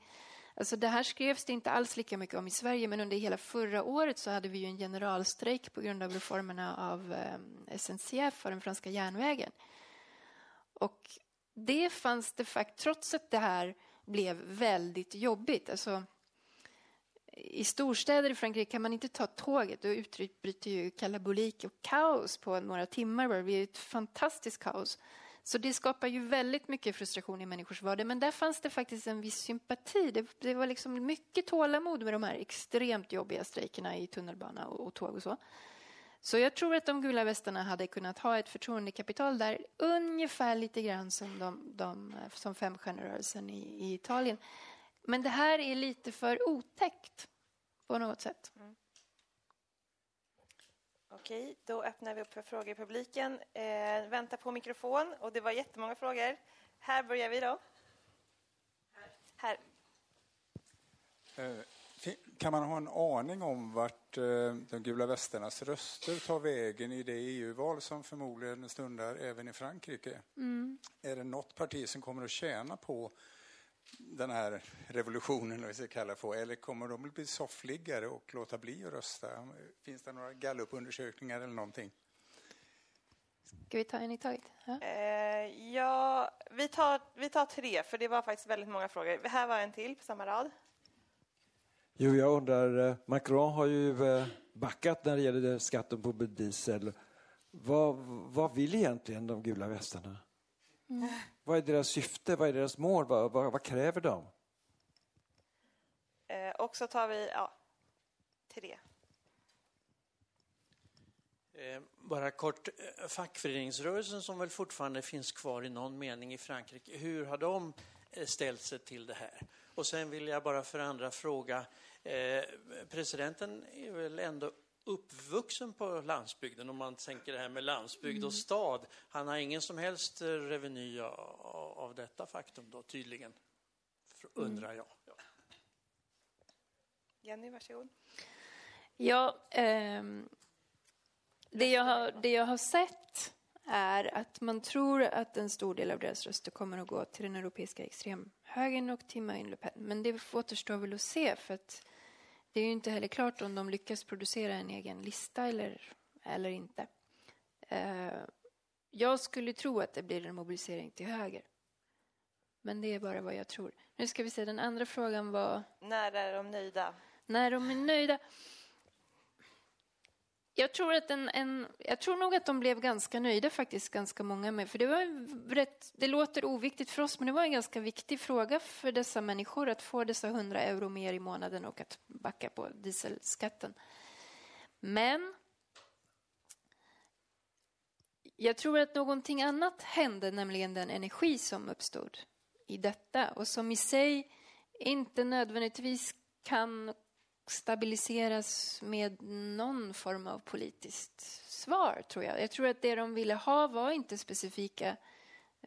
Alltså det här skrevs det inte alls lika mycket om i Sverige men under hela förra året så hade vi ju en generalstrejk på grund av reformerna av eh, SNCF och den franska järnvägen. Och det fanns det faktiskt, trots att det här blev väldigt jobbigt. Alltså, I storstäder i Frankrike kan man inte ta tåget. Då utbryter ju kalabolik och kaos på några timmar. Det blir ett fantastiskt kaos. Så det skapar ju väldigt mycket frustration i människors vardag. Men där fanns det faktiskt en viss sympati. Det, det var liksom mycket tålamod med de här extremt jobbiga strejkerna i tunnelbana och, och tåg och så. Så jag tror att de gula västarna hade kunnat ha ett förtroendekapital där ungefär lite grann som, de, de, som femstjärnerörelsen i, i Italien. Men det här är lite för otäckt på något sätt. Mm. Okej, då öppnar vi upp för frågor i publiken. Eh, vänta på mikrofon och det var jättemånga frågor. Här börjar vi då. Här. Eh, kan man ha en aning om vart eh, de gula västernas röster tar vägen i det EU-val som förmodligen stundar även i Frankrike? Mm. Är det något parti som kommer att tjäna på den här revolutionen, vi ska kalla det för, eller kommer de att bli soffliggare och låta bli att rösta? Finns det några gallupundersökningar eller någonting? Ska vi ta en i taget? Ja, eh, ja vi, tar, vi tar tre, för det var faktiskt väldigt många frågor. Här var en till på samma rad. Jo, jag undrar, eh, Macron har ju eh, backat när det gäller skatten på diesel. Vad, vad vill egentligen de gula västarna? Mm. Vad är deras syfte? Vad är deras mål? Vad, vad, vad kräver de? Eh, och så tar vi ja, tre. Eh, bara kort, eh, fackföreningsrörelsen som väl fortfarande finns kvar i någon mening i Frankrike, hur har de eh, ställt sig till det här? Och sen vill jag bara för andra fråga, eh, presidenten är väl ändå uppvuxen på landsbygden om man tänker det här med landsbygd och mm. stad. Han har ingen som helst reveny av, detta faktum då tydligen, undrar jag. Ja. Jenny, varsågod. Ja, ehm det jag, har, det jag har sett är att man tror att en stor del av deras röster kommer att gå till den europeiska extremhögern och till Marine Le Pen. Men det återstår väl att se för att det är ju inte heller klart om de lyckas producera en egen lista eller, eller inte. Uh, jag skulle tro att det blir en mobilisering till höger. Men det är bara vad jag tror. Nu ska vi se, den andra frågan var... När är de nöjda? När de är nöjda? Jag tror, att en, en, jag tror nog att de blev ganska nöjda faktiskt, ganska många med. För det var rätt, det låter oviktigt för oss, men det var en ganska viktig fråga för dessa människor att få dessa 100 euro mer i månaden och att backa på dieselskatten. Men jag tror att någonting annat hände, nämligen den energi som uppstod i detta och som i sig inte nödvändigtvis kan stabiliseras med någon form av politiskt svar, tror jag. Jag tror att det de ville ha var inte specifika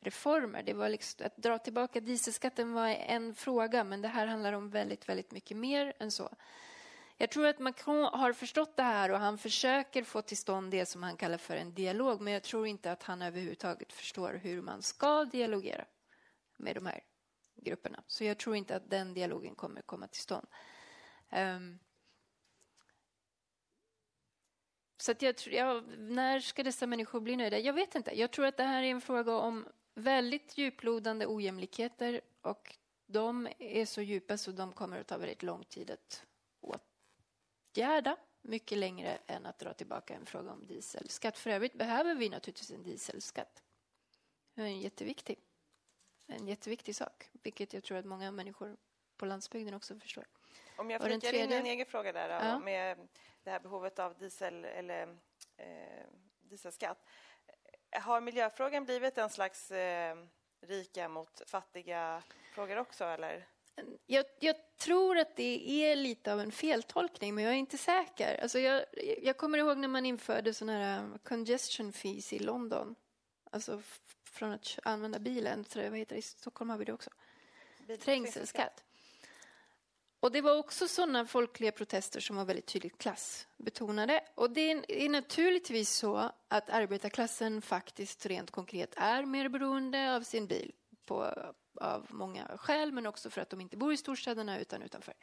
reformer. Det var liksom, att dra tillbaka dieselskatten var en fråga, men det här handlar om väldigt, väldigt mycket mer än så. Jag tror att Macron har förstått det här och han försöker få till stånd det som han kallar för en dialog, men jag tror inte att han överhuvudtaget förstår hur man ska dialogera med de här grupperna. Så jag tror inte att den dialogen kommer komma till stånd. Um, så att jag tror, ja, när ska dessa människor bli nöjda? Jag vet inte. Jag tror att det här är en fråga om väldigt djuplodande ojämlikheter och de är så djupa så de kommer att ta väldigt lång tid att åtgärda. Mycket längre än att dra tillbaka en fråga om dieselskatt. För övrigt behöver vi naturligtvis en dieselskatt. Det är en jätteviktig, en jätteviktig sak, vilket jag tror att många människor på landsbygden också förstår. Om jag flikar in en egen fråga där ja. med det här behovet av diesel eller eh, dieselskatt. Har miljöfrågan blivit en slags eh, rika mot fattiga frågor också eller? Jag, jag, tror att det är lite av en feltolkning, men jag är inte säker. Alltså jag, jag kommer ihåg när man införde såna här um, congestion fees i London. Alltså från att använda bilen. Vad heter det? I Stockholm har vi det också. Trängselskatt. Och det var också sådana folkliga protester som var väldigt tydligt klassbetonade. Och det är naturligtvis så att arbetarklassen faktiskt rent konkret är mer beroende av sin bil på, av många skäl, men också för att de inte bor i storstäderna utan utanför.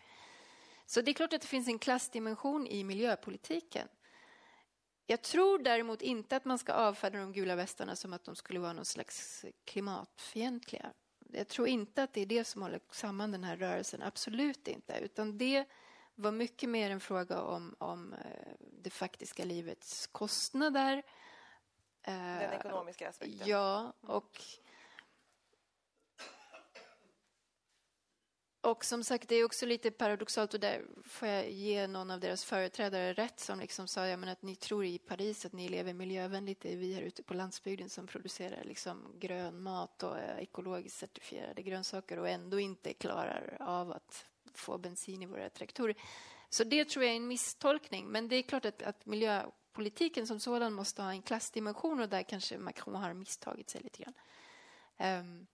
Så det är klart att det finns en klassdimension i miljöpolitiken. Jag tror däremot inte att man ska avfärda de gula västarna som att de skulle vara någon slags klimatfientliga jag tror inte att det är det som håller samman den här rörelsen, absolut inte. Utan det var mycket mer en fråga om, om eh, det faktiska livets kostnader. Den ekonomiska aspekten. Ja, och Och som sagt, det är också lite paradoxalt och där får jag ge någon av deras företrädare rätt som liksom sa ja, men att ni tror i Paris att ni lever miljövänligt. Det är vi här ute på landsbygden som producerar liksom grön mat och ekologiskt certifierade grönsaker och ändå inte klarar av att få bensin i våra traktorer. Så det tror jag är en misstolkning. Men det är klart att, att miljöpolitiken som sådan måste ha en klassdimension och där kanske Macron har misstagit sig lite grann. Um,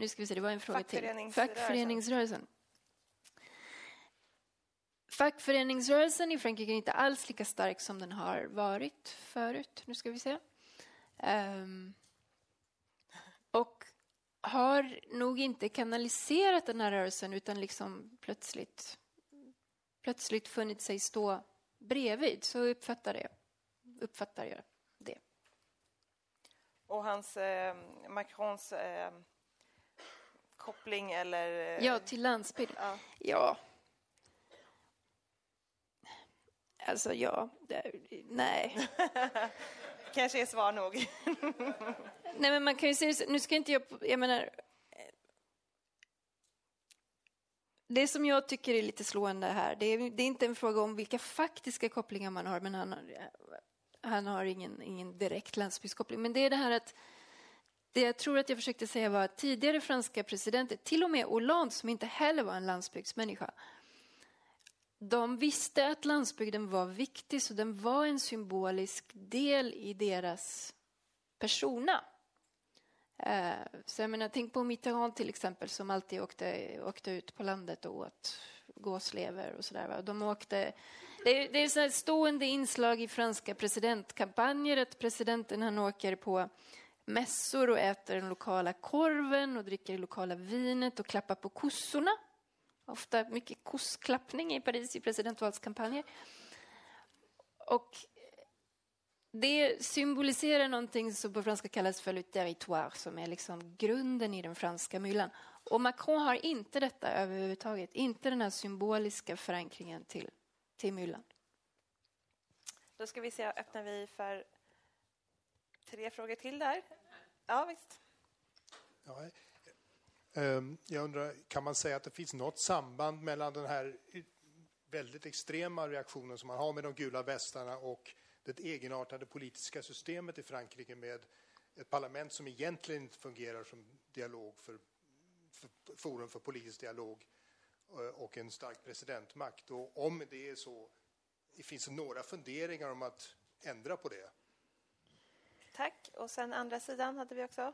nu ska vi se, det var en fråga till. Fackföreningsrörelsen. Fackföreningsrörelsen i Frankrike är inte alls lika stark som den har varit förut. Nu ska vi se. Um, och har nog inte kanaliserat den här rörelsen utan liksom plötsligt, plötsligt funnit sig stå bredvid. Så uppfattar jag, uppfattar jag det. Och hans, eh, Macrons eh, koppling eller? Ja, till landsbygd. Ja. ja. Alltså, ja. Det, nej. [laughs] Kanske är svar nog. nej, men man kan ju se Nu ska inte jag... Jag menar... Det som jag tycker är lite slående här, det är, det är inte en fråga om vilka faktiska kopplingar man har, men han, han har ingen, ingen direkt landsbygdskoppling. Men det är det här att det jag tror att jag försökte säga var att tidigare franska presidenter, till och med Hollande som inte heller var en landsbygdsmänniska, de visste att landsbygden var viktig så den var en symbolisk del i deras persona. Eh, så jag menar, tänk på Mitterrand till exempel som alltid åkte, åkte ut på landet och åt gåslever och sådär. De åkte, det är, det är så stående inslag i franska presidentkampanjer att presidenten han åker på mässor och äter den lokala korven och dricker det lokala vinet och klappar på kossorna. Ofta mycket kossklappning i Paris i presidentvalskampanjer. Och det symboliserar någonting som på franska kallas för le territoire, som är liksom grunden i den franska myllan. Och Macron har inte detta överhuvudtaget, inte den här symboliska förankringen till, till myllan. Då ska vi se, öppnar vi för tre frågor till där. Ja, visst. Ja, ehm, jag undrar, kan man säga att det finns något samband mellan den här väldigt extrema reaktionen som man har med de gula västarna och det egenartade politiska systemet i Frankrike med ett parlament som egentligen inte fungerar som dialog för, för forum för politisk dialog eh, och en stark presidentmakt. Och om det är så, finns det några funderingar om att ändra på det? Tack. Och sen andra sidan hade vi också.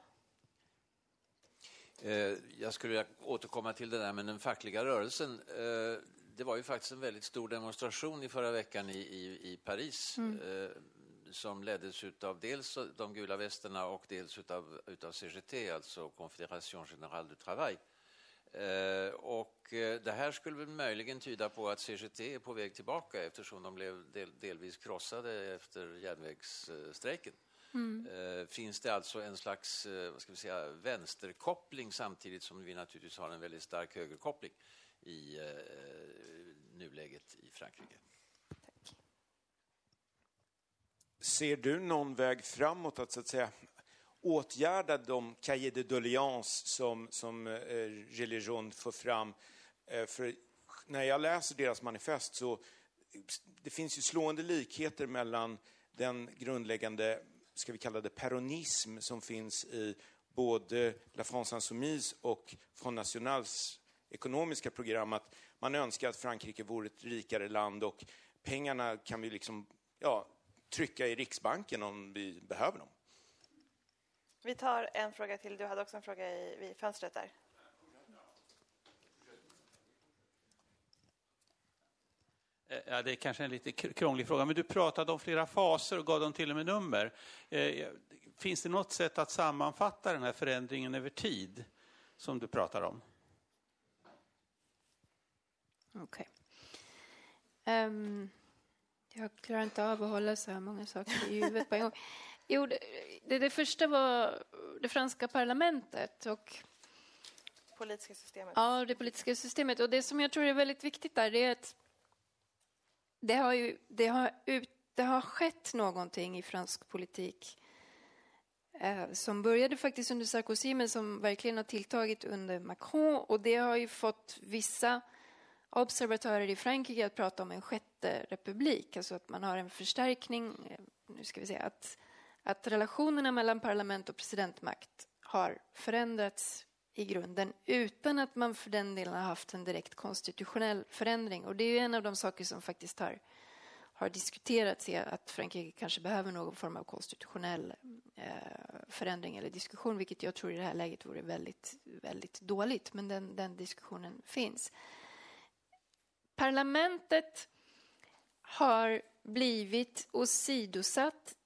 Eh, jag skulle vilja återkomma till det där med den fackliga rörelsen. Eh, det var ju faktiskt en väldigt stor demonstration i förra veckan i, i, i Paris mm. eh, som leddes av dels de gula västerna och dels utav, utav CGT, alltså Confédération Générale du Travail. Och det här skulle möjligen tyda på att CGT är på väg tillbaka eftersom de blev del, delvis krossade efter järnvägsstrejken. Mm. Eh, finns det alltså en slags eh, vad ska vi säga, vänsterkoppling samtidigt som vi naturligtvis har en väldigt stark högerkoppling i eh, nuläget i Frankrike. Tack. Ser du någon väg framåt att, så att säga, åtgärda de cahiers de doléance som, som eh, Religion får fram? Eh, för när jag läser deras manifest så det finns ju slående likheter mellan den grundläggande, ska vi kalla det peronism, som finns i både La France Insoumise och Front Nationals ekonomiska program att man önskar att Frankrike vore ett rikare land och pengarna kan vi liksom, ja, trycka i Riksbanken om vi behöver dem. Vi tar en fråga till. Du hade också en fråga i, vid fönstret där. Ja, det är kanske en lite krånglig fråga, men du pratade om flera faser och gav dem till och med nummer. Eh, finns det något sätt att sammanfatta den här förändringen över tid som du pratar om? Okej. Okay. Um, ehm, jag klarar inte av att hålla så här många saker i huvudet på en gång. [laughs] Jo, det, det, det första var det franska parlamentet och politiska systemet. Ja, det politiska systemet. Och det som jag tror är väldigt viktigt där är att det har, ju, det har, ut, det har skett någonting i fransk politik eh, som började faktiskt under Sarkozy men som verkligen har tilltagit under Macron. Och det har ju fått vissa observatörer i Frankrike att prata om en sjätte republik, alltså att man har en förstärkning, eh, nu ska vi se, att, att relationerna mellan parlament och presidentmakt har förändrats i grunden utan att man för den delen har haft en direkt konstitutionell förändring. Och det är ju en av de saker som faktiskt har, har diskuterats, är att Frankrike kanske behöver någon form av konstitutionell eh, förändring eller diskussion, vilket jag tror i det här läget vore väldigt, väldigt dåligt. Men den, den diskussionen finns. Parlamentet har blivit åsidosatt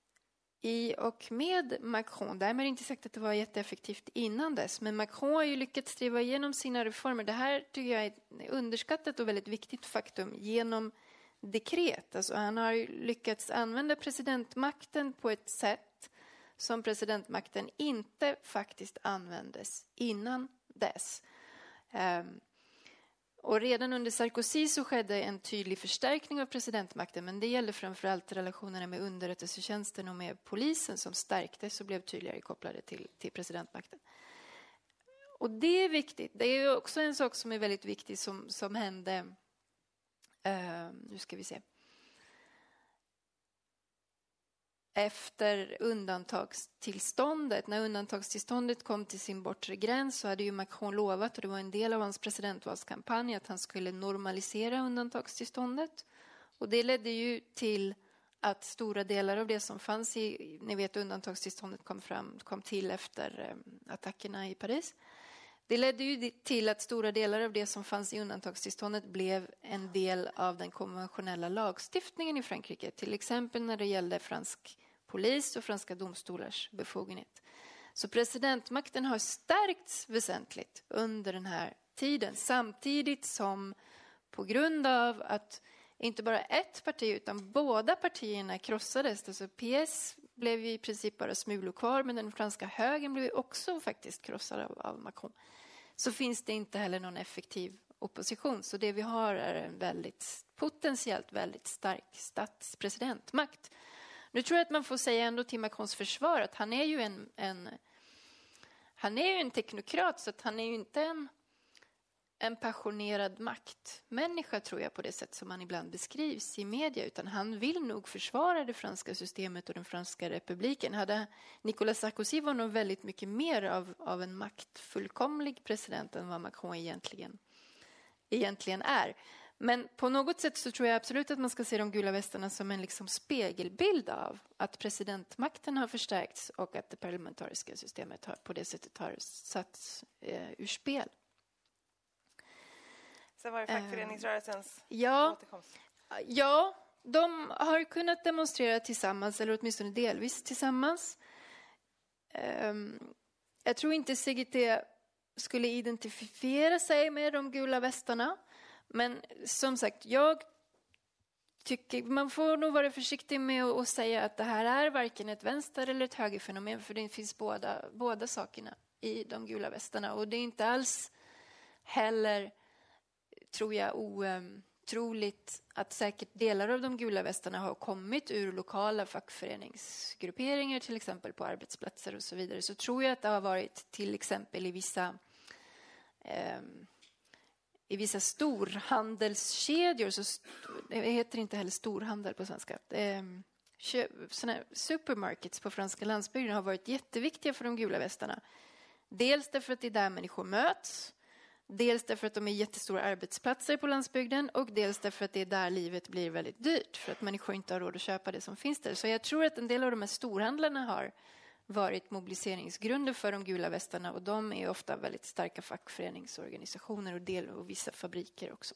i och med Macron. Därmed inte sagt att det var jätteeffektivt innan dess, men Macron har ju lyckats driva igenom sina reformer. Det här tycker jag är ett underskattat och väldigt viktigt faktum genom dekret. Alltså han har lyckats använda presidentmakten på ett sätt som presidentmakten inte faktiskt användes innan dess. Um, och redan under Sarkozy så skedde en tydlig förstärkning av presidentmakten men det gällde framförallt relationerna med underrättelsetjänsten och med polisen som stärktes och blev tydligare kopplade till, till presidentmakten. Och det är viktigt. Det är också en sak som är väldigt viktig som, som hände... Uh, nu ska vi se. Efter undantagstillståndet. När undantagstillståndet kom till sin bortre gräns så hade ju Macron lovat, och det var en del av hans presidentvalskampanj, att han skulle normalisera undantagstillståndet. Och det ledde ju till att stora delar av det som fanns i, ni vet undantagstillståndet kom, fram, kom till efter eh, attackerna i Paris. Det ledde ju till att stora delar av det som fanns i undantagstillståndet blev en del av den konventionella lagstiftningen i Frankrike. Till exempel när det gällde fransk polis och franska domstolars befogenhet. Så presidentmakten har stärkts väsentligt under den här tiden samtidigt som på grund av att inte bara ett parti utan båda partierna krossades. Alltså PS blev i princip bara smulor kvar men den franska högern blev också faktiskt krossad av, av Macron. Så finns det inte heller någon effektiv opposition. Så det vi har är en väldigt potentiellt väldigt stark statspresidentmakt. Nu tror jag att man får säga ändå till Macrons försvar att han är ju en, en han är ju en teknokrat så att han är ju inte en en passionerad maktmänniska tror jag på det sätt som han ibland beskrivs i media utan han vill nog försvara det franska systemet och den franska republiken. Hade Nicolas Sarkozy var nog väldigt mycket mer av, av en maktfullkomlig president än vad Macron egentligen, egentligen är. Men på något sätt så tror jag absolut att man ska se de gula västarna som en liksom spegelbild av att presidentmakten har förstärkts och att det parlamentariska systemet har, på det sättet har satts eh, ur spel. Sen var det fackföreningsrörelsens uh, ja, återkomst. Ja, de har kunnat demonstrera tillsammans, eller åtminstone delvis tillsammans. Um, jag tror inte CGT skulle identifiera sig med de gula västarna. Men som sagt, jag tycker man får nog vara försiktig med att säga att det här är varken ett vänster eller ett högerfenomen, för det finns båda, båda sakerna i de gula västarna. Och det är inte alls heller tror jag, otroligt att säkert delar av de gula västarna har kommit ur lokala fackföreningsgrupperingar, till exempel på arbetsplatser och så vidare, så tror jag att det har varit till exempel i vissa eh, i vissa storhandelskedjor, så st det heter inte heller storhandel på svenska, eh, såna supermarkets på franska landsbygden har varit jätteviktiga för de gula västarna. Dels därför att det är där människor möts, Dels därför att de är jättestora arbetsplatser på landsbygden och dels därför att det är där livet blir väldigt dyrt för att människor inte har råd att köpa det som finns där. Så jag tror att en del av de här storhandlarna har varit mobiliseringsgrunder för de gula västarna och de är ofta väldigt starka fackföreningsorganisationer och, del, och vissa fabriker också.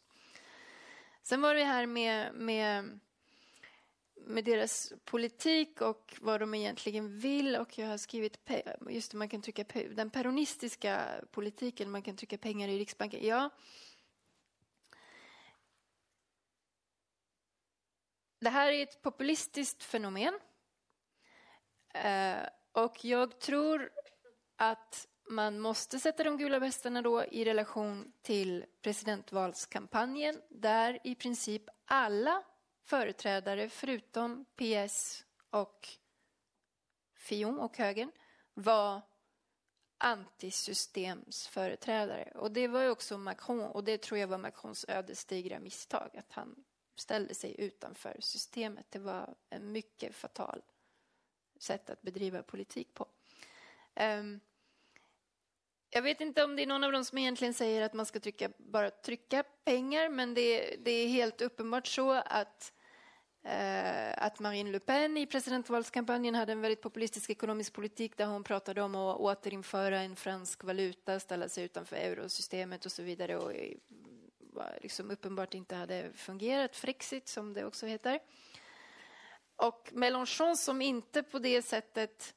Sen var det här med, med med deras politik och vad de egentligen vill. Och jag har skrivit, just det, man kan trycka den peronistiska politiken, man kan trycka pengar i Riksbanken. Ja, det här är ett populistiskt fenomen. Eh, och jag tror att man måste sätta de gula västarna då i relation till presidentvalskampanjen där i princip alla företrädare förutom PS och Fion och högern var antisystemsföreträdare. Och det var ju också Macron, och det tror jag var Macrons ödesdigra misstag, att han ställde sig utanför systemet. Det var en mycket fatal sätt att bedriva politik på. Um, jag vet inte om det är någon av dem som egentligen säger att man ska trycka, bara trycka pengar, men det, det är helt uppenbart så att Eh, att Marine Le Pen i presidentvalskampanjen hade en väldigt populistisk ekonomisk politik där hon pratade om att återinföra en fransk valuta, ställa sig utanför eurosystemet och så vidare och liksom uppenbart inte hade fungerat, Frexit som det också heter. Och Mélenchon som inte på det sättet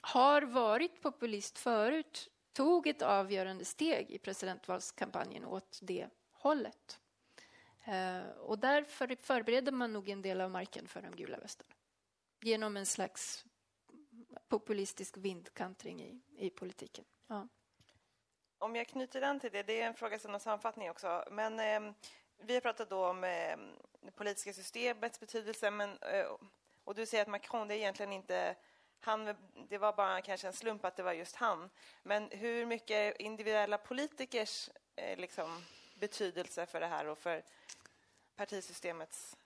har varit populist förut tog ett avgörande steg i presidentvalskampanjen åt det hållet. Eh, och därför förbereder man nog en del av marken för de gula västarna. Genom en slags populistisk vindkantring i, i politiken. Ja. Om jag knyter an till det, det är en fråga som har sammanfattning också, men eh, vi har pratat då om eh, det politiska systemets betydelse, men, eh, och du säger att Macron, det är egentligen inte han, det var bara kanske en slump att det var just han. Men hur mycket individuella politikers eh, liksom, betydelse för det här och för partisystemets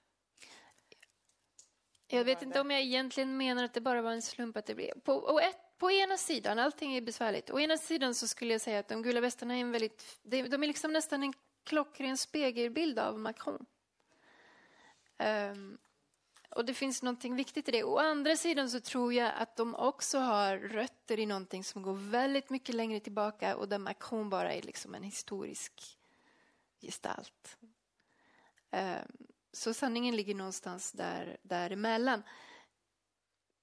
Jag vet inte om jag egentligen menar att det bara var en slump att det blev... På, och ett, på ena sidan, allting är besvärligt. Å ena sidan så skulle jag säga att de gula västarna är en väldigt... De, är liksom nästan en klockren spegelbild av Macron. Um, och det finns någonting viktigt i det. Å andra sidan så tror jag att de också har rötter i någonting som går väldigt mycket längre tillbaka och där Macron bara är liksom en historisk gestalt. Um, så sanningen ligger någonstans där, däremellan.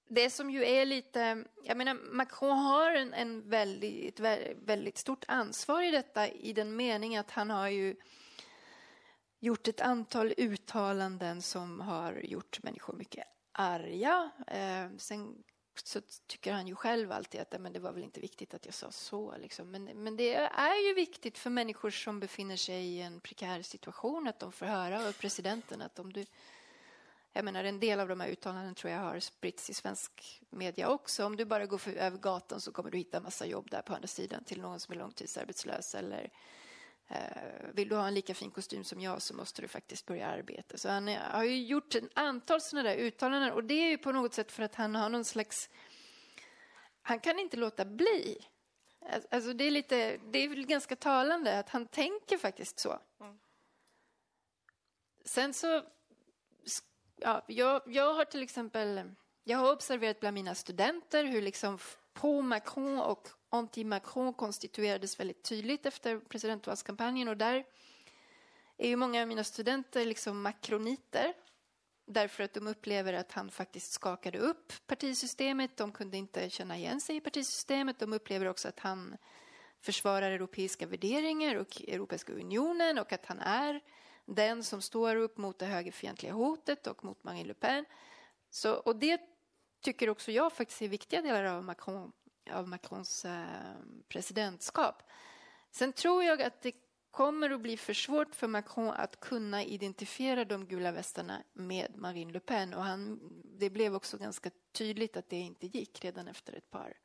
Det som ju är lite, jag menar Macron har en, en väldigt, väldigt stort ansvar i detta i den meningen att han har ju gjort ett antal uttalanden som har gjort människor mycket arga. Eh, sen så tycker han ju själv alltid att men det var väl inte viktigt att jag sa så. Liksom. Men, men det är ju viktigt för människor som befinner sig i en prekär situation att de får höra av presidenten att om du jag menar, en del av de här uttalandena tror jag har spritts i svensk media också. Om du bara går för, över gatan så kommer du hitta massa jobb där på andra sidan till någon som är långtidsarbetslös eller Eh, vill du ha en lika fin kostym som jag så måste du faktiskt börja arbeta. Så han har ju gjort ett antal sådana där uttalanden och det är ju på något sätt för att han har någon slags... Han kan inte låta bli. Alltså det är lite, det är ganska talande att han tänker faktiskt så. Mm. Sen så, ja, jag, jag har till exempel, jag har observerat bland mina studenter hur liksom på Macron och anti-Macron konstituerades väldigt tydligt efter presidentvalskampanjen och där är ju många av mina studenter liksom makroniter därför att de upplever att han faktiskt skakade upp partisystemet. De kunde inte känna igen sig i partisystemet. De upplever också att han försvarar europeiska värderingar och Europeiska unionen och att han är den som står upp mot det högerfientliga hotet och mot Marine Le Pen. Så, och det tycker också jag faktiskt är viktiga delar av Macron av Macrons eh, presidentskap. Sen tror jag att det kommer att bli för svårt för Macron att kunna identifiera de gula västarna med Marine Le Pen. Och han, det blev också ganska tydligt att det inte gick redan efter ett par,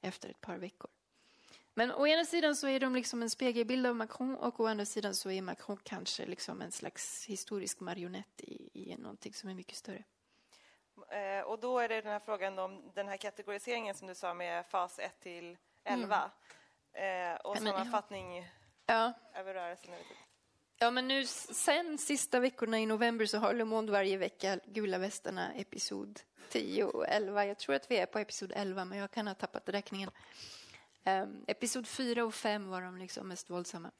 efter ett par veckor. Men å ena sidan så är de liksom en spegelbild av Macron och å andra sidan så är Macron kanske liksom en slags historisk marionett i, i någonting som är mycket större. Eh, och då är det den här frågan om den här kategoriseringen som du sa med fas 1 till 11. Mm. Eh, och sammanfattning ja. över rörelsen. Ja, men nu sen sista veckorna i november så har Le Monde varje vecka Gula västarna episod 10 och 11. Jag tror att vi är på episod 11, men jag kan ha tappat räkningen. Um, episod 4 och 5 var de liksom mest våldsamma.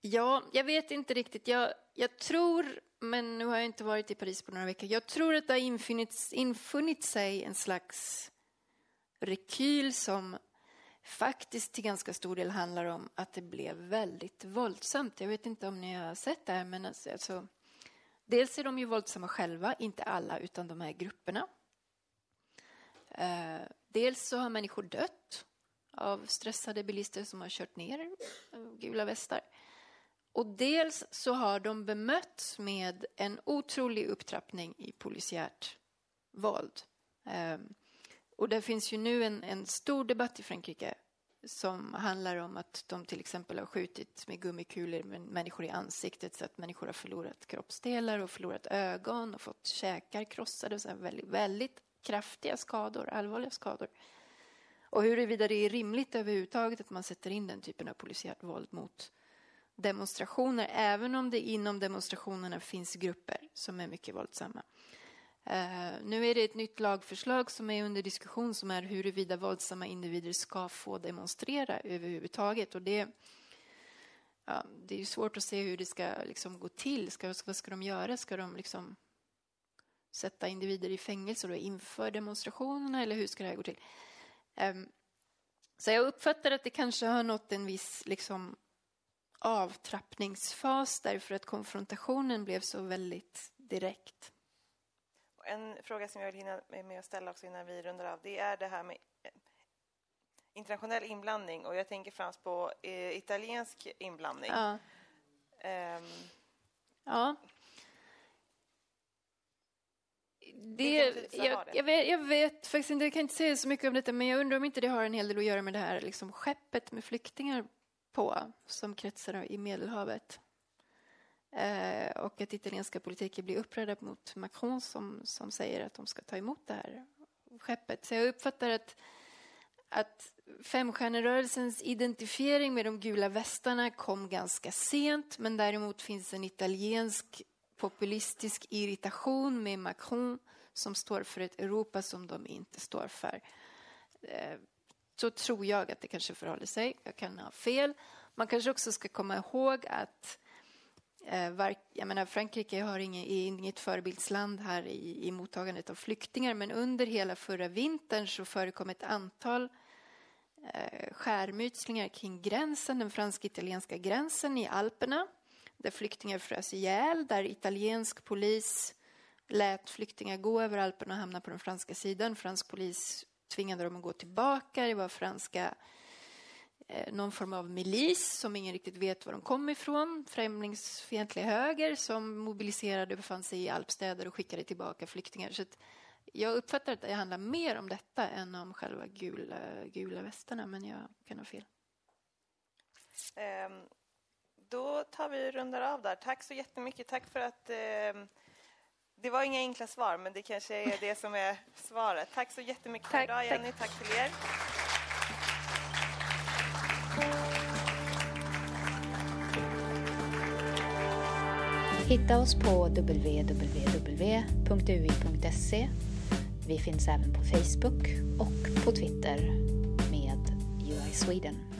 Ja, jag vet inte riktigt. Jag, jag tror men nu har jag inte varit i Paris på några veckor. Jag tror att det har infunnit, infunnit sig en slags rekyl som faktiskt till ganska stor del handlar om att det blev väldigt våldsamt. Jag vet inte om ni har sett det här, men alltså, alltså dels är de ju våldsamma själva, inte alla, utan de här grupperna. Uh, dels så har människor dött av stressade bilister som har kört ner eh, gula västar. Och dels så har de bemötts med en otrolig upptrappning i polisiärt våld. Ehm, och det finns ju nu en, en, stor debatt i Frankrike som handlar om att de till exempel har skjutit med gummikulor med människor i ansiktet så att människor har förlorat kroppsdelar och förlorat ögon och fått käkar krossade. Så väldigt, väldigt kraftiga skador, allvarliga skador. Och huruvida det är rimligt överhuvudtaget att man sätter in den typen av polisiärt våld mot demonstrationer, även om det inom demonstrationerna finns grupper som är mycket våldsamma. Uh, nu är det ett nytt lagförslag som är under diskussion som är huruvida våldsamma individer ska få demonstrera överhuvudtaget. Och det, ja, det är svårt att se hur det ska liksom gå till. Ska, vad ska de göra? Ska de liksom sätta individer i fängelse då inför demonstrationerna eller hur ska det här gå till? Um, så jag uppfattar att det kanske har nått en viss liksom, avtrappningsfas därför att konfrontationen blev så väldigt direkt. En fråga som jag vill hinna med att ställa också innan vi rundar av, det är det här med eh, internationell inblandning och jag tänker främst på eh, italiensk inblandning. Ja. Um, ja. Det, jag, jag, vet, jag vet faktiskt inte, jag kan inte säga så mycket om detta, men jag undrar om inte det har en hel del att göra med det här liksom, skeppet med flyktingar på som kretsar i Medelhavet. Eh, och att italienska politiker blir upprörda mot Macron som, som säger att de ska ta emot det här skeppet. Så jag uppfattar att, att femstjärnerörelsens identifiering med de gula västarna kom ganska sent men däremot finns en italiensk populistisk irritation med Macron som står för ett Europa som de inte står för. Eh, så tror jag att det kanske förhåller sig. Jag kan ha fel. Man kanske också ska komma ihåg att eh, jag menar, Frankrike har inget, inget förebildsland här i, i mottagandet av flyktingar men under hela förra vintern så förekom ett antal eh, skärmytslingar kring gränsen, den fransk-italienska gränsen i Alperna där flyktingar frös ihjäl, där italiensk polis lät flyktingar gå över Alperna och hamna på den franska sidan. Fransk polis tvingade dem att gå tillbaka. Det var franska eh, någon form av milis som ingen riktigt vet var de kom ifrån. Främlingsfientlig höger som mobiliserade och befann sig i alpstäder och skickade tillbaka flyktingar. Så jag uppfattar att det handlar mer om detta än om själva gula, gula västarna, men jag kan ha fel. Ehm, då tar vi rundar av där. Tack så jättemycket. Tack för att um det var inga enkla svar, men det kanske är det som är svaret. Tack så jättemycket tack, för idag, Jenny. Tack, tack till er. Hitta oss på www.ui.se. Vi finns även på Facebook och på Twitter med UI Sweden.